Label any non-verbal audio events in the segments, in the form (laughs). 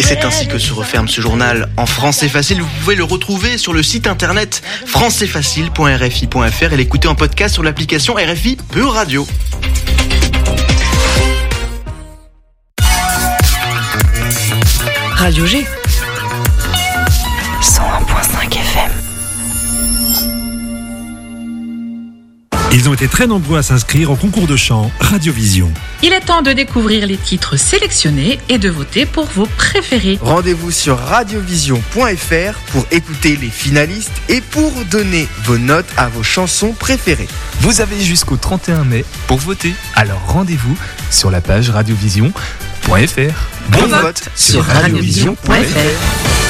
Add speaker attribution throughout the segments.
Speaker 1: Et c'est ainsi que se referme ce journal en français facile. Vous pouvez le retrouver sur le site internet françaisfacile.rfi.fr et l'écouter en podcast sur l'application RFI Pure Radio.
Speaker 2: Radio G.
Speaker 3: Ils ont été très nombreux à s'inscrire au concours de chant Radiovision.
Speaker 4: Il est temps de découvrir les titres sélectionnés et de voter pour vos préférés.
Speaker 5: Rendez-vous sur radiovision.fr pour écouter les finalistes et pour donner vos notes à vos chansons préférées.
Speaker 6: Vous avez jusqu'au 31 mai pour voter. Alors rendez-vous sur la page radiovision.fr.
Speaker 5: Bon, vote sur radiovision.fr.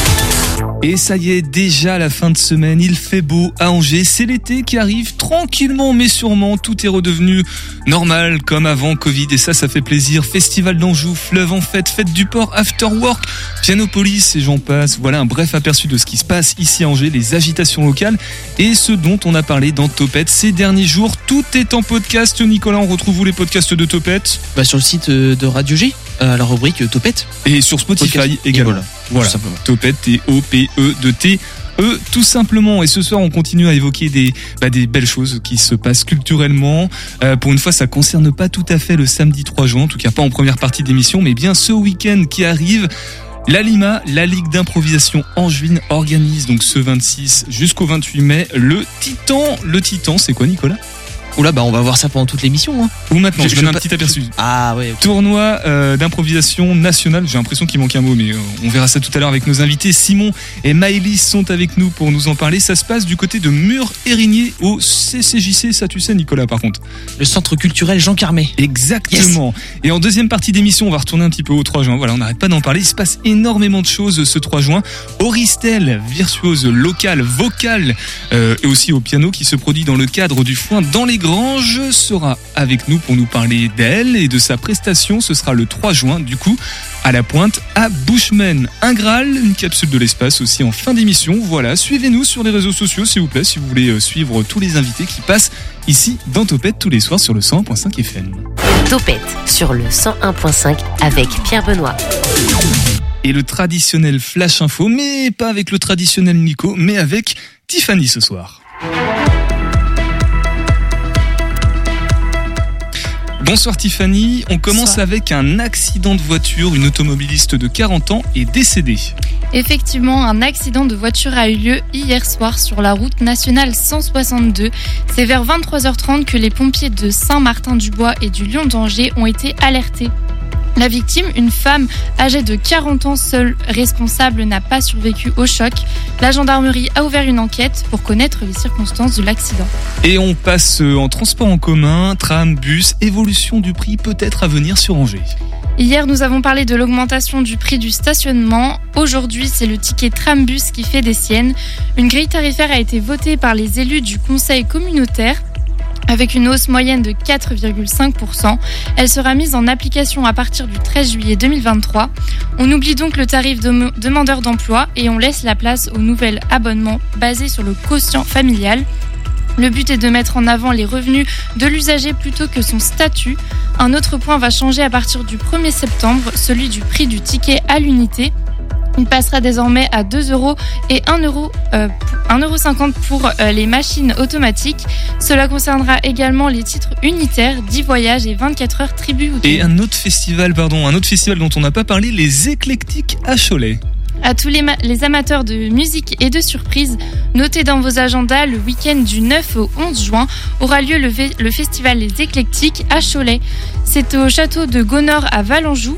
Speaker 6: Et ça y est, déjà la fin de semaine, il fait beau à Angers, c'est l'été qui arrive tranquillement mais sûrement, tout est redevenu normal comme avant Covid et ça ça fait plaisir. Festival d'Anjou, fleuve en fête, fête du port, after work, Pianopolis et j'en passe. Voilà un bref aperçu de ce qui se passe ici à Angers, les agitations locales et ce dont on a parlé dans Topette ces derniers jours. Tout est en podcast. Nicolas, on retrouve où les podcasts de Topette?
Speaker 7: Bah, Sur le site euh, de Radio G, à la rubrique Topette.
Speaker 6: Et sur Spotify
Speaker 7: Podcast.
Speaker 6: également.
Speaker 7: Et voilà,
Speaker 6: Voilà.
Speaker 7: tout simplement.
Speaker 6: Topette, T-O-P-E de T. E, tout simplement. Et ce soir, on continue à évoquer des, bah, des belles choses qui se passent culturellement. Euh, pour une fois, ça concerne pas tout à fait le samedi 3 juin, en tout cas pas en première partie d'émission, mais bien ce week-end qui arrive. La Lima, la Ligue d'improvisation angevine, organise donc ce 26 jusqu'au 28 mai le Titan. Le Titan, c'est quoi, Nicolas?
Speaker 7: Oula, bah on va voir ça pendant toute l'émission. Hein.
Speaker 6: Ou maintenant, je,
Speaker 7: Je-
Speaker 6: donne
Speaker 7: je
Speaker 6: un
Speaker 7: pas-
Speaker 6: petit aperçu.
Speaker 7: Ah ouais.
Speaker 6: Tournoi euh, d'improvisation nationale. J'ai l'impression qu'il manque un mot, mais euh, on verra ça tout à l'heure avec nos invités. Simon et Maëlys sont avec nous pour nous en parler. Ça se passe du côté de Mur-Érigné au CCJC. Ça, tu sais, Nicolas, par contre.
Speaker 7: Le centre culturel Jean Carmet.
Speaker 6: Exactement. Et en deuxième partie d'émission, on va retourner un petit peu au 3 juin. Voilà, on n'arrête pas d'en parler. Il se passe énormément de choses ce 3 juin. Auristel, virtuose locale, vocale euh, et aussi au piano qui se produit dans le cadre du foin dans les granges sera avec nous pour nous parler d'elle et de sa prestation. Ce sera le 3 juin, du coup, à la pointe à Bushman. Un Graal, une capsule de l'espace aussi en fin d'émission. Voilà, suivez-nous sur les réseaux sociaux s'il vous plaît si vous voulez euh, suivre tous les invités qui passent ici dans Topette tous les soirs sur le 100.5 FM.
Speaker 2: Topette sur le 101.5 avec Pierre Benoît.
Speaker 6: Et le traditionnel flash info, mais pas avec le traditionnel Nico, mais avec Tiffany ce soir. Bonsoir Tiffany, on commence
Speaker 8: Bonsoir.
Speaker 6: avec un accident de voiture. Une automobiliste de 40 ans est décédée.
Speaker 8: Effectivement, un accident de voiture a eu lieu hier soir sur la route nationale 162. C'est vers 23h30 que les pompiers de Saint-Martin-du-Bois et du Lion d'Angers ont été alertés. La victime, une femme âgée de 40 ans, seule responsable, n'a pas survécu au choc. La gendarmerie a ouvert une enquête pour connaître les circonstances de l'accident.
Speaker 6: Et on passe en transport en commun, tram, bus, évolution du prix peut-être à venir sur Angers.
Speaker 8: Hier, nous avons parlé de l'augmentation du prix du stationnement. Aujourd'hui, c'est le ticket Trambus qui fait des siennes. Une grille tarifaire a été votée par les élus du conseil communautaire. Avec une hausse moyenne de 4,5%, elle sera mise en application à partir du 13 juillet 2023. On oublie donc le tarif de demandeur d'emploi et on laisse la place au nouvel abonnement basé sur le quotient familial. Le but est de mettre en avant les revenus de l'usager plutôt que son statut. Un autre point va changer à partir du 1er septembre, celui du prix du ticket à l'unité. Il passera désormais à 2 euros et 1 euro, euh, 1,50 euro pour euh, les machines automatiques. Cela concernera également les titres unitaires, 10 voyages et 24 heures tribu.
Speaker 6: Et un autre festival, pardon, un autre festival dont on n'a pas parlé, les éclectiques à Cholet.
Speaker 8: À tous les, ma- les amateurs de musique et de surprises, notez dans vos agendas le week-end du 9 au 11 juin aura lieu le festival Les Éclectiques à Cholet. C'est au château de Gonor à Valenjou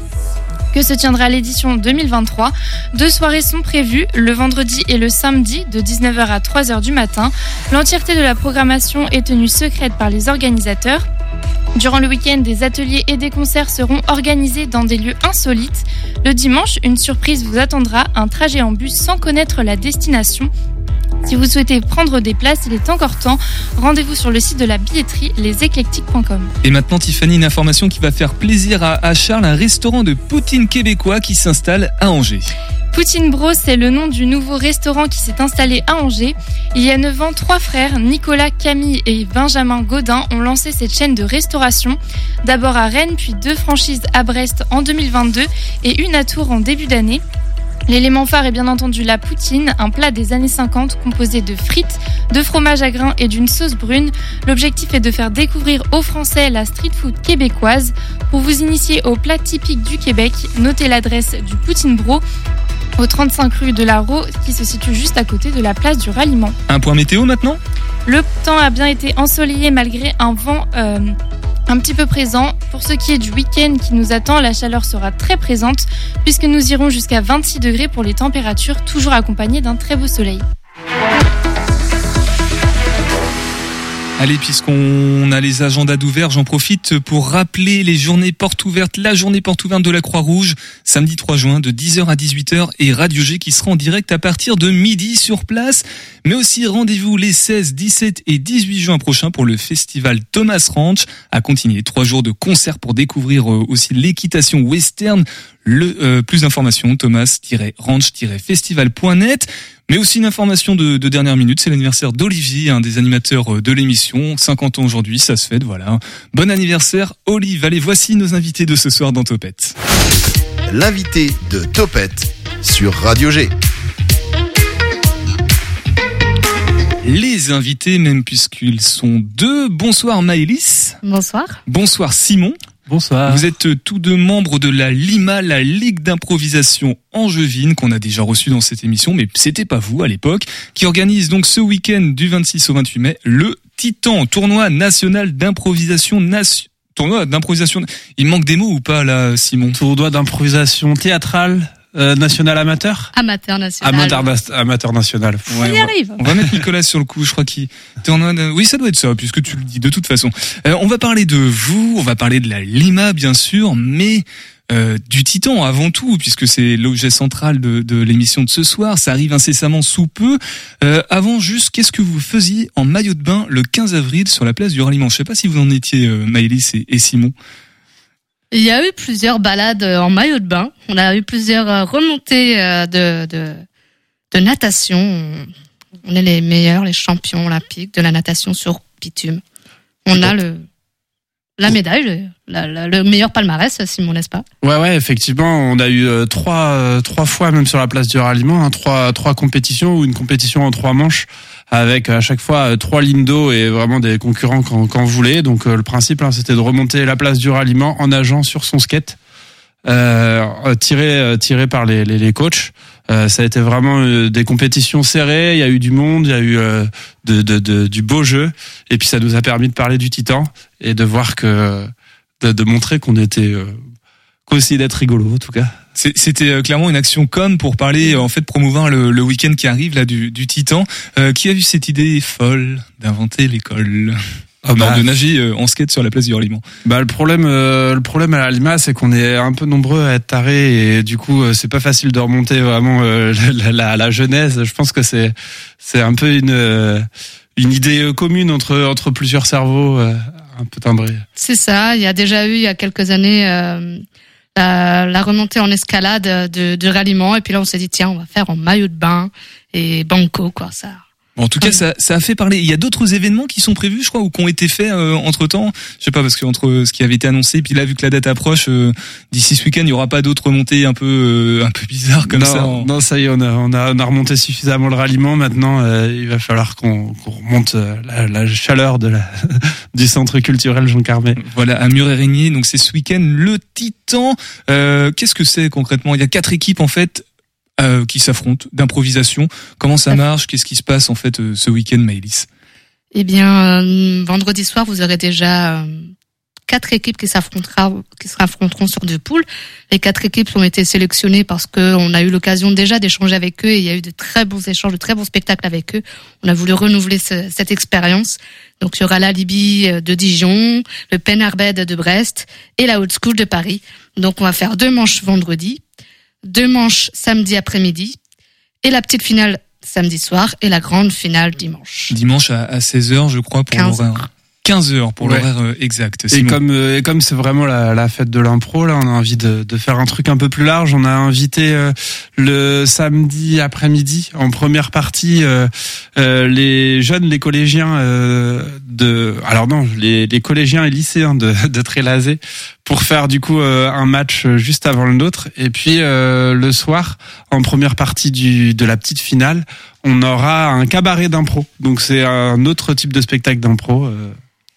Speaker 8: que se tiendra l'édition 2023. Deux soirées sont prévues, le vendredi et le samedi de 19h à 3h du matin. L'entièreté de la programmation est tenue secrète par les organisateurs. Durant le week-end, des ateliers et des concerts seront organisés dans des lieux insolites. Le dimanche, une surprise vous attendra, un trajet en bus sans connaître la destination. Si vous souhaitez prendre des places, il est encore temps. Rendez-vous sur le site de la billetterie leséclectiques.com.
Speaker 6: Et maintenant, Tiffany, une information qui va faire plaisir à, à Charles, un restaurant de poutine québécois qui s'installe à Angers.
Speaker 8: Poutine Bros, c'est le nom du nouveau restaurant qui s'est installé à Angers. Il y a 9 ans, trois frères, Nicolas, Camille et Benjamin Godin, ont lancé cette chaîne de restauration. D'abord à Rennes, puis deux franchises à Brest en 2022 et une à Tours en début d'année. L'élément phare est bien entendu la poutine, un plat des années 50 composé de frites, de fromage à grains et d'une sauce brune. L'objectif est de faire découvrir aux Français la street food québécoise. Pour vous initier au plat typique du Québec, notez l'adresse du Poutine Bro au 35 rue de la Raux qui se situe juste à côté de la place du ralliement.
Speaker 6: Un point météo maintenant
Speaker 8: Le temps a bien été ensoleillé malgré un vent euh, un petit peu présent. Pour ce qui est du week-end qui nous attend, la chaleur sera très présente puisque nous irons jusqu'à 26 degrés pour les températures, toujours accompagnées d'un très beau soleil.
Speaker 6: Allez, puisqu'on a les agendas d'ouvert, j'en profite pour rappeler les journées portes ouvertes, la journée porte ouverte de la Croix-Rouge, samedi 3 juin de 10h à 18h et Radio G qui sera en direct à partir de midi sur place. Mais aussi rendez-vous les 16, 17 et 18 juin prochains pour le festival Thomas Ranch. À continuer, trois jours de concerts pour découvrir euh, aussi l'équitation western. Le euh, plus d'informations thomas-ranch-festival.net. Mais aussi une information de, de dernière minute, c'est l'anniversaire d'Olivier, un des animateurs euh, de l'émission. 50 ans aujourd'hui, ça se fête, voilà. Bon anniversaire, Olive. Allez, voici nos invités de ce soir dans Topette.
Speaker 1: L'invité de Topette sur Radio G.
Speaker 6: Les invités, même puisqu'ils sont deux. Bonsoir Maëlys.
Speaker 9: Bonsoir.
Speaker 6: Bonsoir Simon.
Speaker 10: Bonsoir.
Speaker 6: Vous êtes tous deux membres de la LIMA, la Ligue d'improvisation angevine, qu'on a déjà reçu dans cette émission, mais c'était pas vous à l'époque, qui organise donc ce week-end du 26 au 28 mai le Titan, tournoi national d'improvisation nation. Tournoi d'improvisation. Il manque des mots ou pas là, Simon?
Speaker 10: Tournoi d'improvisation théâtrale euh, national amateur
Speaker 9: Amateur national.
Speaker 10: Amateur, amateur national.
Speaker 9: On
Speaker 6: Ouais,
Speaker 9: y
Speaker 6: on va-
Speaker 9: arrive.
Speaker 6: On va mettre Nicolas sur le coup, je crois qu'il tournoi de- Oui, ça doit être ça, puisque tu le dis de toute façon. Euh, on va parler de vous, on va parler de la Lima, bien sûr, mais euh, du Titan avant tout, puisque c'est l'objet central de, de l'émission de ce soir. Ça arrive incessamment sous peu. Euh, avant, juste, qu'est-ce que vous faisiez en maillot de bain le 15 avril sur la place du ralliement? Je sais pas si vous en étiez, euh, Maëlys et, et Simon.
Speaker 9: Il y a eu plusieurs balades en maillot de bain. On a eu plusieurs euh, remontées euh, de, de, de natation. On est les meilleurs, les champions olympiques de la natation sur bitume. On a le, la médaille, le, la- la- le meilleur palmarès, Simon, n'est-ce pas
Speaker 10: Ouais, ouais, effectivement, on a eu euh, trois, euh, trois fois même sur la place du ralliement, hein, trois, trois compétitions ou une compétition en trois manches avec à chaque fois euh, trois lignes d'eau et vraiment des concurrents quand, quand vous voulez. Donc euh, le principe, hein, c'était de remonter la place du ralliement en nageant sur son skate, euh, euh, tiré, euh, tiré par les, les, les coachs. Euh, ça a été vraiment euh, des compétitions serrées. Il y a eu du monde, il y a eu euh, de, de, de- du beau jeu, et puis ça nous a permis de parler du Titan et de voir que de, montrer qu'on était euh, essayait d'être rigolo en tout cas.
Speaker 6: C'est- C'était euh, clairement une action com pour parler, euh, en fait, promouvoir le, le week-end qui arrive là du, du Titan. Euh, qui a eu cette idée folle d'inventer l'école?
Speaker 10: Ah
Speaker 6: Non,
Speaker 10: bah,
Speaker 6: de nager euh, en skate sur la place du ralliement.
Speaker 10: bah le problème euh, le problème à la Lima c'est qu'on est un peu nombreux à être tarés et du coup euh, c'est pas facile de remonter vraiment euh, (laughs) la, la, la genèse. Je pense que c'est c'est un peu une euh, une idée commune entre entre plusieurs cerveaux euh, un peu timbrés.
Speaker 9: C'est ça. Il y a déjà eu, il y a quelques années, euh, la, la remontée en escalade de, de ralliement. Et puis là, on s'est dit, tiens, on va faire en maillot de bain et banco, quoi, ça.
Speaker 6: En tout cas, ça, ça a fait parler. Il y a d'autres événements qui sont prévus, je crois, ou qui ont été faits entre temps. Je sais pas parce que entre ce qui avait été annoncé, puis là, vu que la date approche, euh, d'ici ce week-end, il y aura pas d'autres remontées un peu euh, un peu bizarres comme
Speaker 10: non,
Speaker 6: ça. en-
Speaker 10: non, ça y est, on a, on a, on a remonté suffisamment le ralliement. Maintenant, euh, il va falloir qu'on qu'on remonte euh, la, la chaleur de la, (laughs) du centre culturel Jean Carmet.
Speaker 6: Voilà, à Mur-et-Régnier. Donc c'est ce week-end le Titan. Euh, Qu'est-ce que c'est concrètement? Il y a quatre équipes en fait euh, qui s'affrontent d'improvisation. Comment ça marche? Qu'est-ce qui se passe en fait euh, ce week-end, Maëlys?
Speaker 9: Eh bien, euh, vendredi soir, vous aurez déjà euh, quatre équipes qui s'affronteront, qui s'affronteront sur deux poules. Les quatre équipes ont été sélectionnées parce que on a eu l'occasion déjà d'échanger avec eux et il y a eu de très bons échanges, de très bons spectacles avec eux. On a voulu renouveler ce- cette expérience. Donc, il y aura la Libye de Dijon, le Penarbed de Brest et la Haute School de Paris. Donc, on va faire deux manches vendredi, deux manches samedi après-midi et la petite finale samedi soir et la grande finale dimanche.
Speaker 6: Dimanche à, à 16h, je crois, pour
Speaker 9: 15
Speaker 6: l'horaire. 15 heures pour
Speaker 10: Ouais.
Speaker 6: l'horaire euh, exact.
Speaker 10: Et comme euh, et comme c'est vraiment la, la fête de l'impro, là, on a envie de, de faire un truc un peu plus large. On a invité euh, le samedi après-midi en première partie euh, euh, les jeunes, les collégiens euh, de, alors non, les, les collégiens et lycéens de, de Trélazé pour faire du coup euh, un match juste avant le nôtre. Et puis euh, le soir, en première partie du de la petite finale, on aura un cabaret d'impro. Donc c'est un autre type de spectacle d'impro.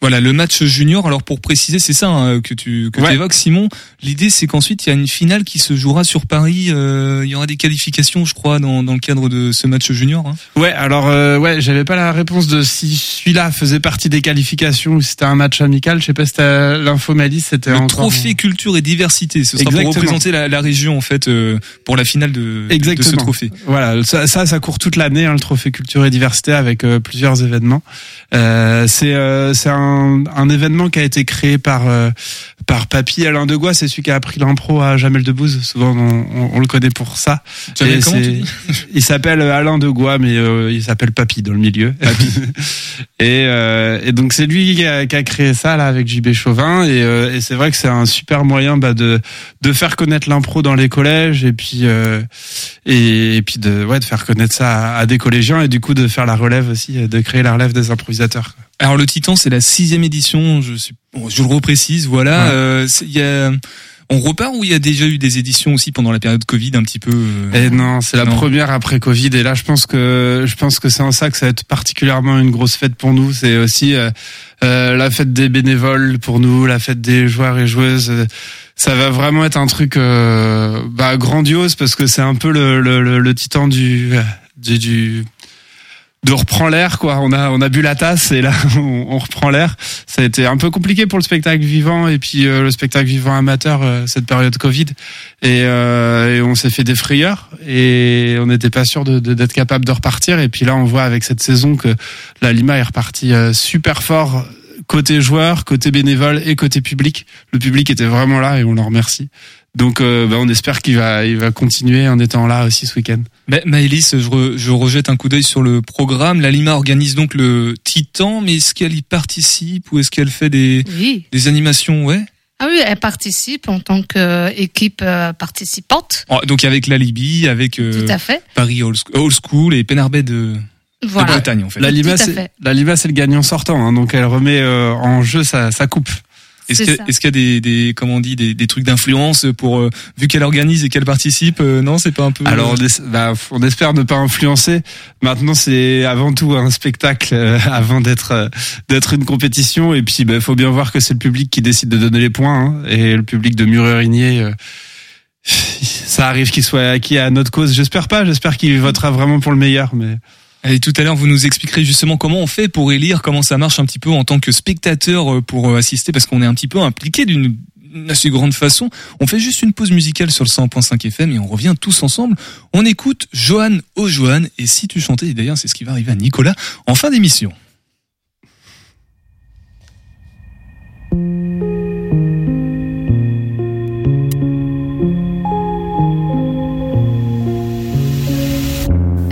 Speaker 6: Voilà, le match junior, alors pour préciser, c'est ça hein, que tu que
Speaker 10: Ouais.
Speaker 6: évoques, Simon. L'idée, c'est qu'ensuite, il y a une finale qui se jouera sur Paris. euh, il y aura des qualifications, je crois, dans, dans le cadre de ce match junior. hein.
Speaker 10: Ouais, alors euh, ouais, j'avais pas la réponse de si celui-là faisait partie des qualifications ou si c'était un match amical. Je sais pas si t'as l'info Malice, c'était
Speaker 6: Le
Speaker 10: encore-
Speaker 6: trophée culture et diversité, ce sera pour représenter la, la région, en fait, euh, pour la finale de, de ce
Speaker 10: Exactement.
Speaker 6: trophée.
Speaker 10: Voilà, ça, ça, ça court toute l'année, hein, le trophée culture et diversité avec euh, plusieurs événements. Euh, c'est euh, c'est un, un événement qui a été créé par euh, par Papy Alain Degois, c'est celui qui a appris l'impro à Jamel Debbouze. Souvent, on, on, on le connaît pour ça. Et (laughs) Il s'appelle Alain Degois, mais euh, il s'appelle Papy dans le milieu. (laughs) et, euh, et donc c'est lui qui a, qui a créé ça là avec JB Chauvin. Et, et c'est vrai que c'est un super moyen bah, de de faire connaître l'impro dans les collèges et puis et, et puis de ouais de faire connaître ça à, à des collégiens et du coup de faire la relève aussi, de créer la relève des improvisateurs.
Speaker 6: Alors le Titan, c'est la sixième édition. Je suis, bon, je le reprécise. Voilà.
Speaker 10: Ouais.
Speaker 6: Euh, y a, on repart où il y a déjà eu des éditions aussi pendant la période Covid, un petit peu. euh,
Speaker 10: Et non, c'est la
Speaker 6: Non.
Speaker 10: première après Covid. Et là, je pense que je pense que c'est en ça que ça va être particulièrement une grosse fête pour nous. C'est aussi euh, euh, la fête des bénévoles pour nous, la fête des joueurs et joueuses. Ça va vraiment être un truc euh, bah, grandiose parce que c'est un peu le, le, le, le titan du, du, du de reprend l'air quoi. On a on a bu la tasse et là (laughs) on, reprend l'air. Ça a été un peu compliqué pour le spectacle vivant et puis euh, le spectacle vivant amateur euh, cette période Covid et, euh, et on s'est fait des frayeurs et on n'était pas sûr de- de- d'être capable de repartir et puis là on voit avec cette saison que la Lima est repartie euh, super fort côté joueur, côté bénévole et côté public. Le public était vraiment là et on leur remercie. Donc euh, bah, on espère qu'il va il va continuer en étant là aussi ce week-end.
Speaker 6: Ma- Maëlys, je, re- je rejette un coup d'œil sur le programme. La Lima organise donc le Titan, mais est-ce qu'elle y participe ou est-ce qu'elle fait des,
Speaker 9: Oui.
Speaker 6: des animations? Ouais.
Speaker 9: Ah oui, elle participe en tant qu'équipe euh, participante.
Speaker 6: Oh, donc avec la Libye, avec euh,
Speaker 9: Tout à fait.
Speaker 6: Paris Old School, et Penarbet de, de. Bretagne en fait.
Speaker 10: La Lima c'est
Speaker 9: fait.
Speaker 10: la Lima c'est le gagnant sortant hein, donc elle remet euh, en jeu sa, sa coupe.
Speaker 6: Est-ce qu'il y, a- est-ce qu'il y a des, des comment on dit des, des trucs d'influence pour euh, vu qu'elle organise et qu'elle participe euh, Non, c'est pas un peu.
Speaker 10: Alors on, es- bah, on espère ne pas influencer. Maintenant c'est avant tout un spectacle euh, avant d'être euh, d'être une compétition et puis il faut bien voir que c'est le public qui décide de donner les points hein, et le public de Murerigné euh, ça arrive qu'il soit acquis à notre cause. J'espère pas, j'espère qu'il votera vraiment pour le meilleur mais
Speaker 6: Et tout à l'heure, vous nous expliquerez justement comment on fait pour élire, comment ça marche un petit peu en tant que spectateur euh, pour euh, assister, parce qu'on est un petit peu impliqué d'une une assez grande façon. On fait juste une pause musicale sur le 100.5 FM et on revient tous ensemble. On écoute Johan au Johan et si tu chantais, d'ailleurs c'est ce qui va arriver à Nicolas en fin d'émission.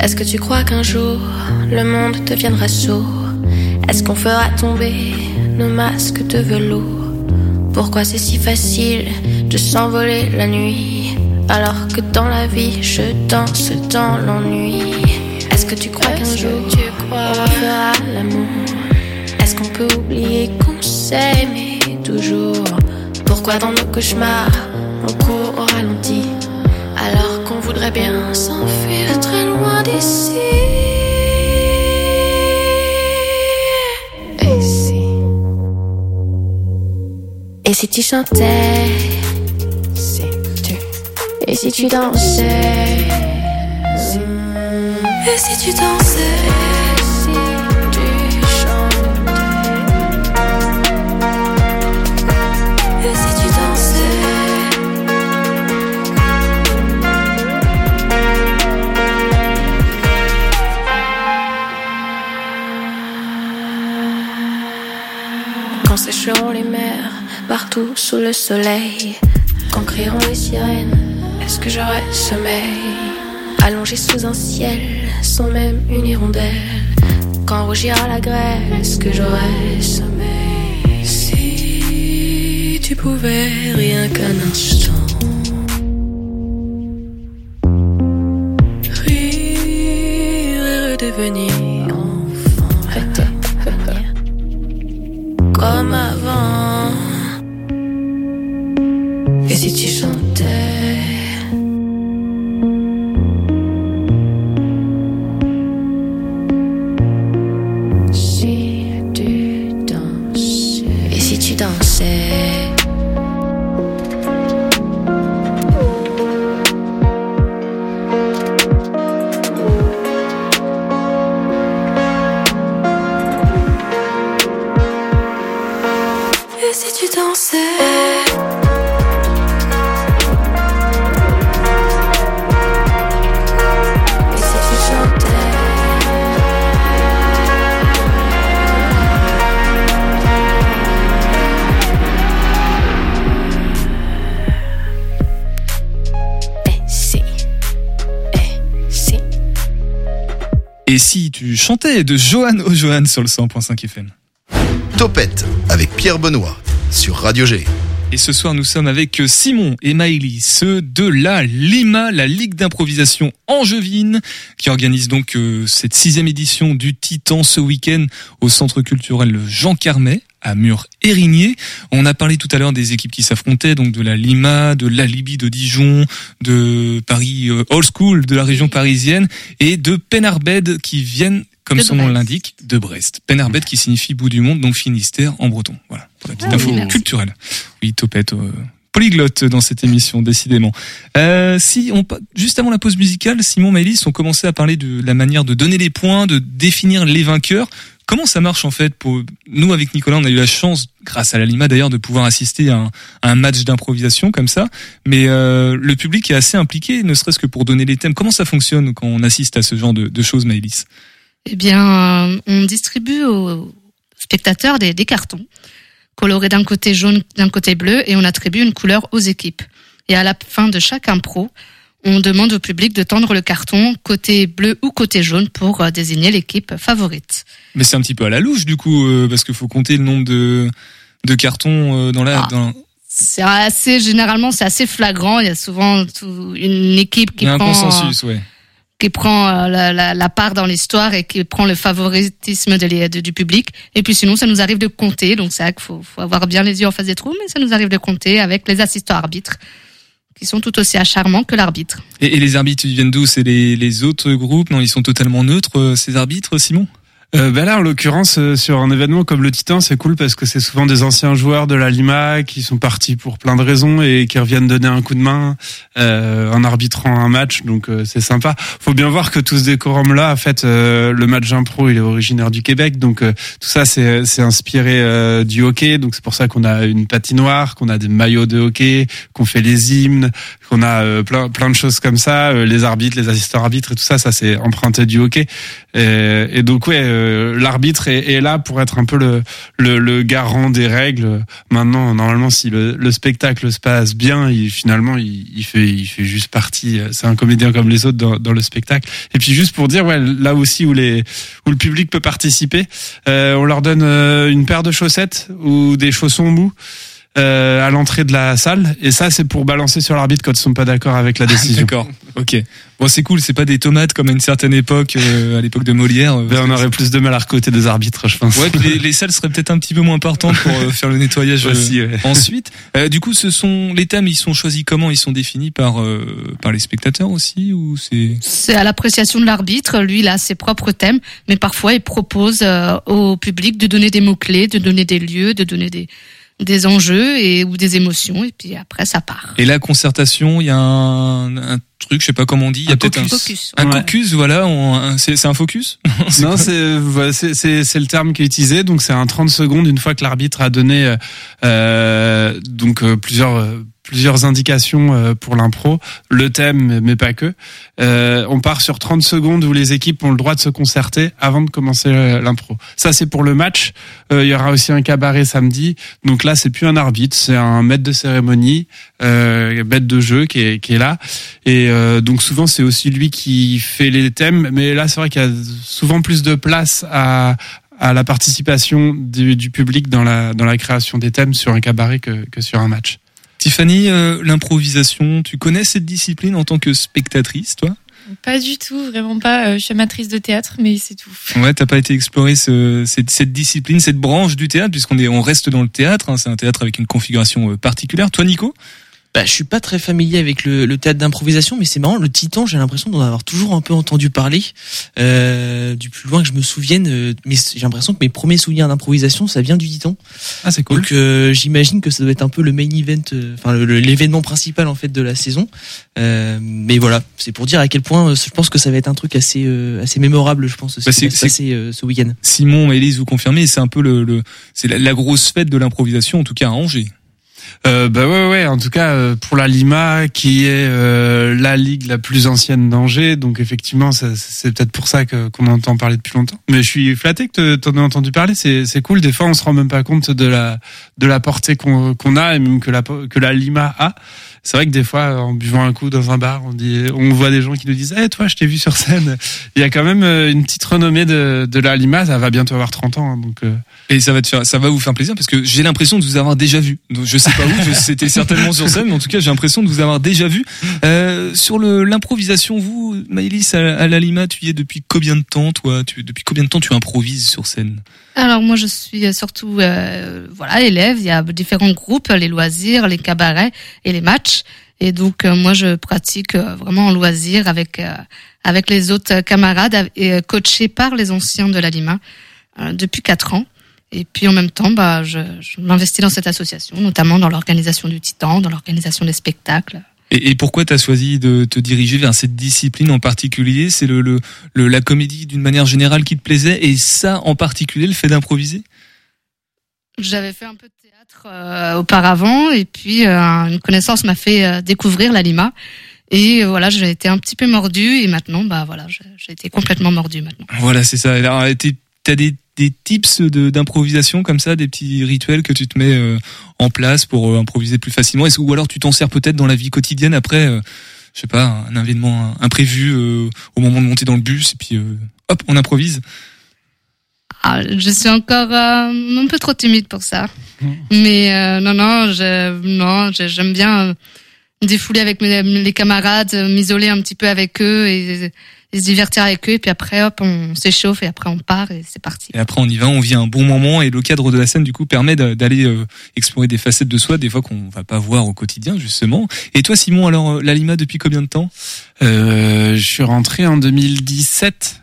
Speaker 11: Est-ce que tu crois qu'un jour le monde deviendra sourd? Est-ce qu'on fera tomber nos masques de velours? Pourquoi c'est si facile de s'envoler la nuit Alors que dans la vie je danse dans l'ennui? Est-ce que tu crois qu'un jour on fera l'amour? Est-ce qu'on peut oublier qu'on aimé toujours? Pourquoi dans nos cauchemars on court au ralenti alors qu'on voudrait bien s'enfuir si tu chantais Si tu Et si tu dansais. Et si tu dansais partout sous le soleil, quand crieront les sirènes, est-ce que j'aurai sommeil? Allongé sous un ciel sans même une hirondelle. Quand rougira la graisse que j'aurais semé. Si tu pouvais rien qu'un instant. Si tu dansais Et si tu chantais Et si
Speaker 6: tu chantais de Johan au Johan sur le 100.5 FM.
Speaker 12: Topette avec Pierre Benoît sur Radio G.
Speaker 6: Et ce soir, nous sommes avec Simon et Maëlys, ceux de la Lima, la Ligue d'improvisation angevine, qui organise donc euh, cette sixième édition du Titan ce week-end au Centre culturel Jean Carmet à Mur-Érigné. On a parlé tout à l'heure des équipes qui s'affrontaient, donc de la Lima, de la Libye de Dijon, de Paris euh, Old School, de la région parisienne, et de Penarbed qui viennent, comme
Speaker 9: De
Speaker 6: son nom l'indique, de Brest. Penarbed qui signifie bout du monde, donc Finistère en breton. Voilà, pour la petite
Speaker 9: Ah oui,
Speaker 6: info
Speaker 9: merci.
Speaker 6: culturelle. Oui, topette. euh, polyglotte dans cette émission, décidément. Euh, si on juste avant la pause musicale, Simon Maëlys ont commencé à parler de la manière de donner les points, de définir les vainqueurs. Comment ça marche en fait pour nous avec Nicolas On a eu la chance, grâce à la Lima d'ailleurs, de pouvoir assister à un, à un match d'improvisation comme ça. Mais euh, le public est assez impliqué, ne serait-ce que pour donner les thèmes. Comment ça fonctionne quand on assiste à ce genre de, de choses, Maëlys?
Speaker 9: Eh bien, euh, on distribue aux spectateurs des, des cartons colorés d'un côté jaune, d'un côté bleu, et on attribue une couleur aux équipes. Et à la fin de chaque impro, on demande au public de tendre le carton côté bleu ou côté jaune pour euh, désigner l'équipe favorite.
Speaker 6: Mais c'est un petit peu à la louche du coup, euh, parce qu'il faut compter le nombre de, de cartons euh, dans la...
Speaker 9: Ah.
Speaker 6: Dans...
Speaker 9: C'est assez, généralement, c'est assez flagrant. Il y a souvent tout- une équipe
Speaker 6: Il
Speaker 9: qui
Speaker 6: y a un
Speaker 9: prend,
Speaker 6: consensus, ouais.
Speaker 9: Qui prend euh, la, part dans l'histoire et qui prend le favoritisme de du public. Et puis sinon, ça nous arrive de compter. Donc c'est vrai qu'il faut, avoir bien les yeux en face des trous, mais ça nous arrive de compter avec les assistants arbitres, qui sont tout aussi acharmants que l'arbitre.
Speaker 6: Et, et les arbitres, ils viennent d'où? C'est les, les autres groupes? Non, ils sont totalement neutres, euh, ces arbitres, Simon?
Speaker 10: Euh, là, en l'occurrence, euh, sur un événement comme le Titan, c'est cool parce que c'est souvent des anciens joueurs de la Lima qui sont partis pour plein de raisons et qui reviennent donner un coup de main euh, en arbitrant un match. Donc euh, c'est sympa. Faut bien voir que tout ce décorum-là, en fait, euh, le match d'impro, il est originaire du Québec, donc euh, tout ça c'est c'est inspiré du hockey. Donc c'est pour ça qu'on a une patinoire, qu'on a des maillots de hockey, qu'on fait les hymnes, qu'on a plein plein de choses comme ça. Les arbitres, les assistants arbitres et tout ça, ça c'est emprunté du hockey. Et, et donc ouais, euh, l'arbitre est, là pour être un peu le, garant des règles. Maintenant, normalement, si le, le spectacle se passe bien, il, finalement, il, fait juste partie. euh, C'est un comédien comme les autres dans, dans le spectacle. Et puis juste pour dire, ouais, là aussi où les le public peut participer, euh, on leur donne euh, une paire de chaussettes ou des chaussons mous. Euh, à l'entrée de la salle et ça c'est pour balancer sur l'arbitre quand ils sont pas d'accord avec la décision.
Speaker 6: D'accord, ok. Bon, c'est cool, c'est pas des tomates comme à une certaine époque, euh, à l'époque de Molière. euh,
Speaker 10: Ben, on aurait plus de mal à recoter des arbitres, je pense.
Speaker 6: Ouais, puis les, les salles seraient peut-être un petit peu moins partantes pour euh, faire le nettoyage euh,
Speaker 10: Aussi, ouais.
Speaker 6: ensuite. Euh, du coup, ce sont les thèmes, ils sont choisis comment? Ils sont définis par euh, par les spectateurs aussi ou c'est?
Speaker 9: C'est à l'appréciation de l'arbitre. Lui, il a ses propres thèmes, mais parfois il propose euh, au public de donner des mots-clés, de donner des lieux, de donner des, des enjeux et, ou des émotions, et puis après ça part.
Speaker 6: Et la concertation, il y a un, un truc, je sais pas comment on dit, il y a
Speaker 10: Un
Speaker 6: peut-être un
Speaker 9: Focus.
Speaker 6: un
Speaker 10: Ouais.
Speaker 6: caucus, voilà, c'est c'est un focus? (laughs)
Speaker 10: Non, c'est voilà, c'est c'est c'est le terme qui est utilisé. Donc c'est un 30 secondes une fois que l'arbitre a donné euh, euh, donc euh, plusieurs euh, plusieurs indications euh, pour l'impro, le thème, mais pas que. Euh, on part sur 30 secondes où les équipes ont le droit de se concerter avant de commencer euh, l'impro. Ça, c'est pour le match. Euh, il y aura aussi un cabaret samedi. Donc là, c'est plus un arbitre, c'est un maître de cérémonie, euh, maître de jeu qui est, qui est là. Et euh, donc souvent, c'est aussi lui qui fait les thèmes. Mais là, c'est vrai qu'il y a souvent plus de place à à la participation du, du public dans la dans la création des thèmes sur un cabaret que, que sur un match.
Speaker 6: Tiffany, euh, l'improvisation, tu connais cette discipline en tant que spectatrice, toi?
Speaker 13: Pas du tout, vraiment pas. Euh, Je suis amatrice de théâtre, mais c'est tout. (laughs)
Speaker 6: Ouais, t'as pas été explorer ce, cette, cette discipline, cette branche du théâtre, puisqu'on est, on reste dans le théâtre. hein, c'est un théâtre avec une configuration euh, particulière. Toi, Nico?
Speaker 7: Bah, je suis pas très familier avec le, le théâtre d'improvisation, mais c'est marrant. Le Titan, j'ai l'impression d'en avoir toujours un peu entendu parler, euh, du plus loin que je me souvienne. euh, mais j'ai l'impression que mes premiers souvenirs d'improvisation, ça vient du Titan.
Speaker 6: Ah, c'est cool.
Speaker 7: Donc, euh, j'imagine que ça doit être un peu le main event, euh, enfin l'événement principal en fait de la saison. Euh, mais voilà, c'est pour dire à quel point euh, je pense que ça va être un truc assez euh, assez mémorable. Je pense ce qui va se passer euh, ce week-end.
Speaker 6: Simon, Élise, vous confirmez, c'est un peu le, le c'est la, la grosse fête de l'improvisation, en tout cas à Angers.
Speaker 10: Euh, bah ouais ouais en tout cas euh, pour la Lima qui est euh, la ligue la plus ancienne d'Angers donc effectivement c'est peut-être pour ça que qu'on entend parler depuis longtemps. Mais je suis flatté que tu en aies entendu parler c'est c'est cool. Des fois on se rend même pas compte de la de la portée qu'on qu'on a et même que la que la Lima a c'est vrai que des fois en buvant un coup dans un bar on dit on voit des gens qui nous disent eh toi je t'ai vu sur scène. Il y a quand même euh, une petite renommée de de la Lima. Ça va bientôt avoir 30 ans hein, donc euh,
Speaker 6: Et ça va te faire, ça va vous faire plaisir parce que j'ai l'impression de vous avoir déjà vu. Donc je sais pas où, (laughs) c'était certainement sur scène, mais en tout cas j'ai l'impression de vous avoir déjà vu. Euh, sur le l'improvisation, vous, Maëlys, à, à la Lima, tu y es depuis combien de temps, toi? Tu, Depuis combien de temps tu improvises sur scène?
Speaker 9: Alors moi je suis surtout euh, voilà élève. Il y a différents groupes, les loisirs, les cabarets et les matchs. Et donc euh, moi je pratique euh, vraiment en loisir avec euh, avec les autres camarades et euh, coaché par les anciens de la Lima euh, depuis quatre ans. Et puis en même temps, bah, je, je m'investis dans cette association, notamment dans l'organisation du Titan, dans l'organisation des spectacles.
Speaker 6: Et, et pourquoi tu as choisi de te diriger vers cette discipline en particulier? C'est le, le, le- la comédie d'une manière générale qui te plaisait et ça en particulier, le fait d'improviser?
Speaker 9: J'avais fait un peu de théâtre euh, auparavant et puis euh, une connaissance m'a fait euh, découvrir la Lima. Et voilà, j'ai été un petit peu mordue et maintenant, bah voilà, j'ai été complètement mordue maintenant.
Speaker 6: Voilà, c'est ça. Alors, t'as des, des tips d'improvisation comme ça, des petits rituels que tu te mets euh, en place pour euh, improviser plus facilement? Ou alors tu t'en sers peut-être dans la vie quotidienne après, euh, je sais pas, un événement imprévu euh, au moment de monter dans le bus et puis hop, on improvise?
Speaker 9: Ah, je suis encore un peu trop timide pour ça. Mais non, non, non, j'aime bien défouler avec mes, les camarades, m'isoler un petit peu avec eux se divertir avec eux. Et puis après, hop, on s'échauffe et après on part et c'est parti.
Speaker 6: et après on y va, on vit un bon moment et le cadre de la scène du coup permet d'a- d'aller euh, explorer des facettes de soi, des fois qu'on va pas voir au quotidien justement. Et toi Simon, alors euh, la Lima depuis combien de temps?
Speaker 10: Euh, je suis rentré en 2017.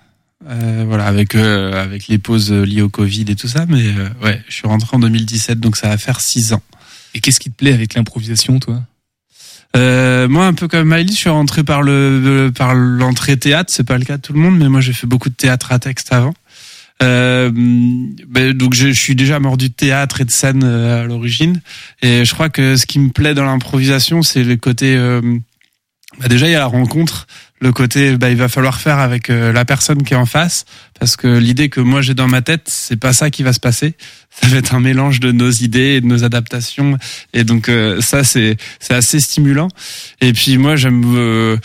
Speaker 10: Euh, voilà, avec euh, avec les pauses liées au Covid et tout ça, mais euh, ouais, je suis rentré en 2017, donc ça va faire six ans.
Speaker 6: Et qu'est-ce qui te plaît avec l'improvisation, toi?
Speaker 10: Euh, moi, un peu comme Miley, je suis rentré par le, par l'entrée théâtre. C'est pas le cas de tout le monde, mais moi j'ai fait beaucoup de théâtre à texte avant. Euh, ben, donc je, je suis déjà mordu de théâtre et de scène euh, à l'origine, et je crois que ce qui me plaît dans l'improvisation, c'est le côté. euh, bah, déjà, il y a la rencontre, le côté, bah, il va falloir faire avec euh, la personne qui est en face, parce que l'idée que moi j'ai dans ma tête, c'est pas ça qui va se passer. Ça va être un mélange de nos idées et de nos adaptations, et donc euh, ça c'est c'est assez stimulant. Et puis moi j'aime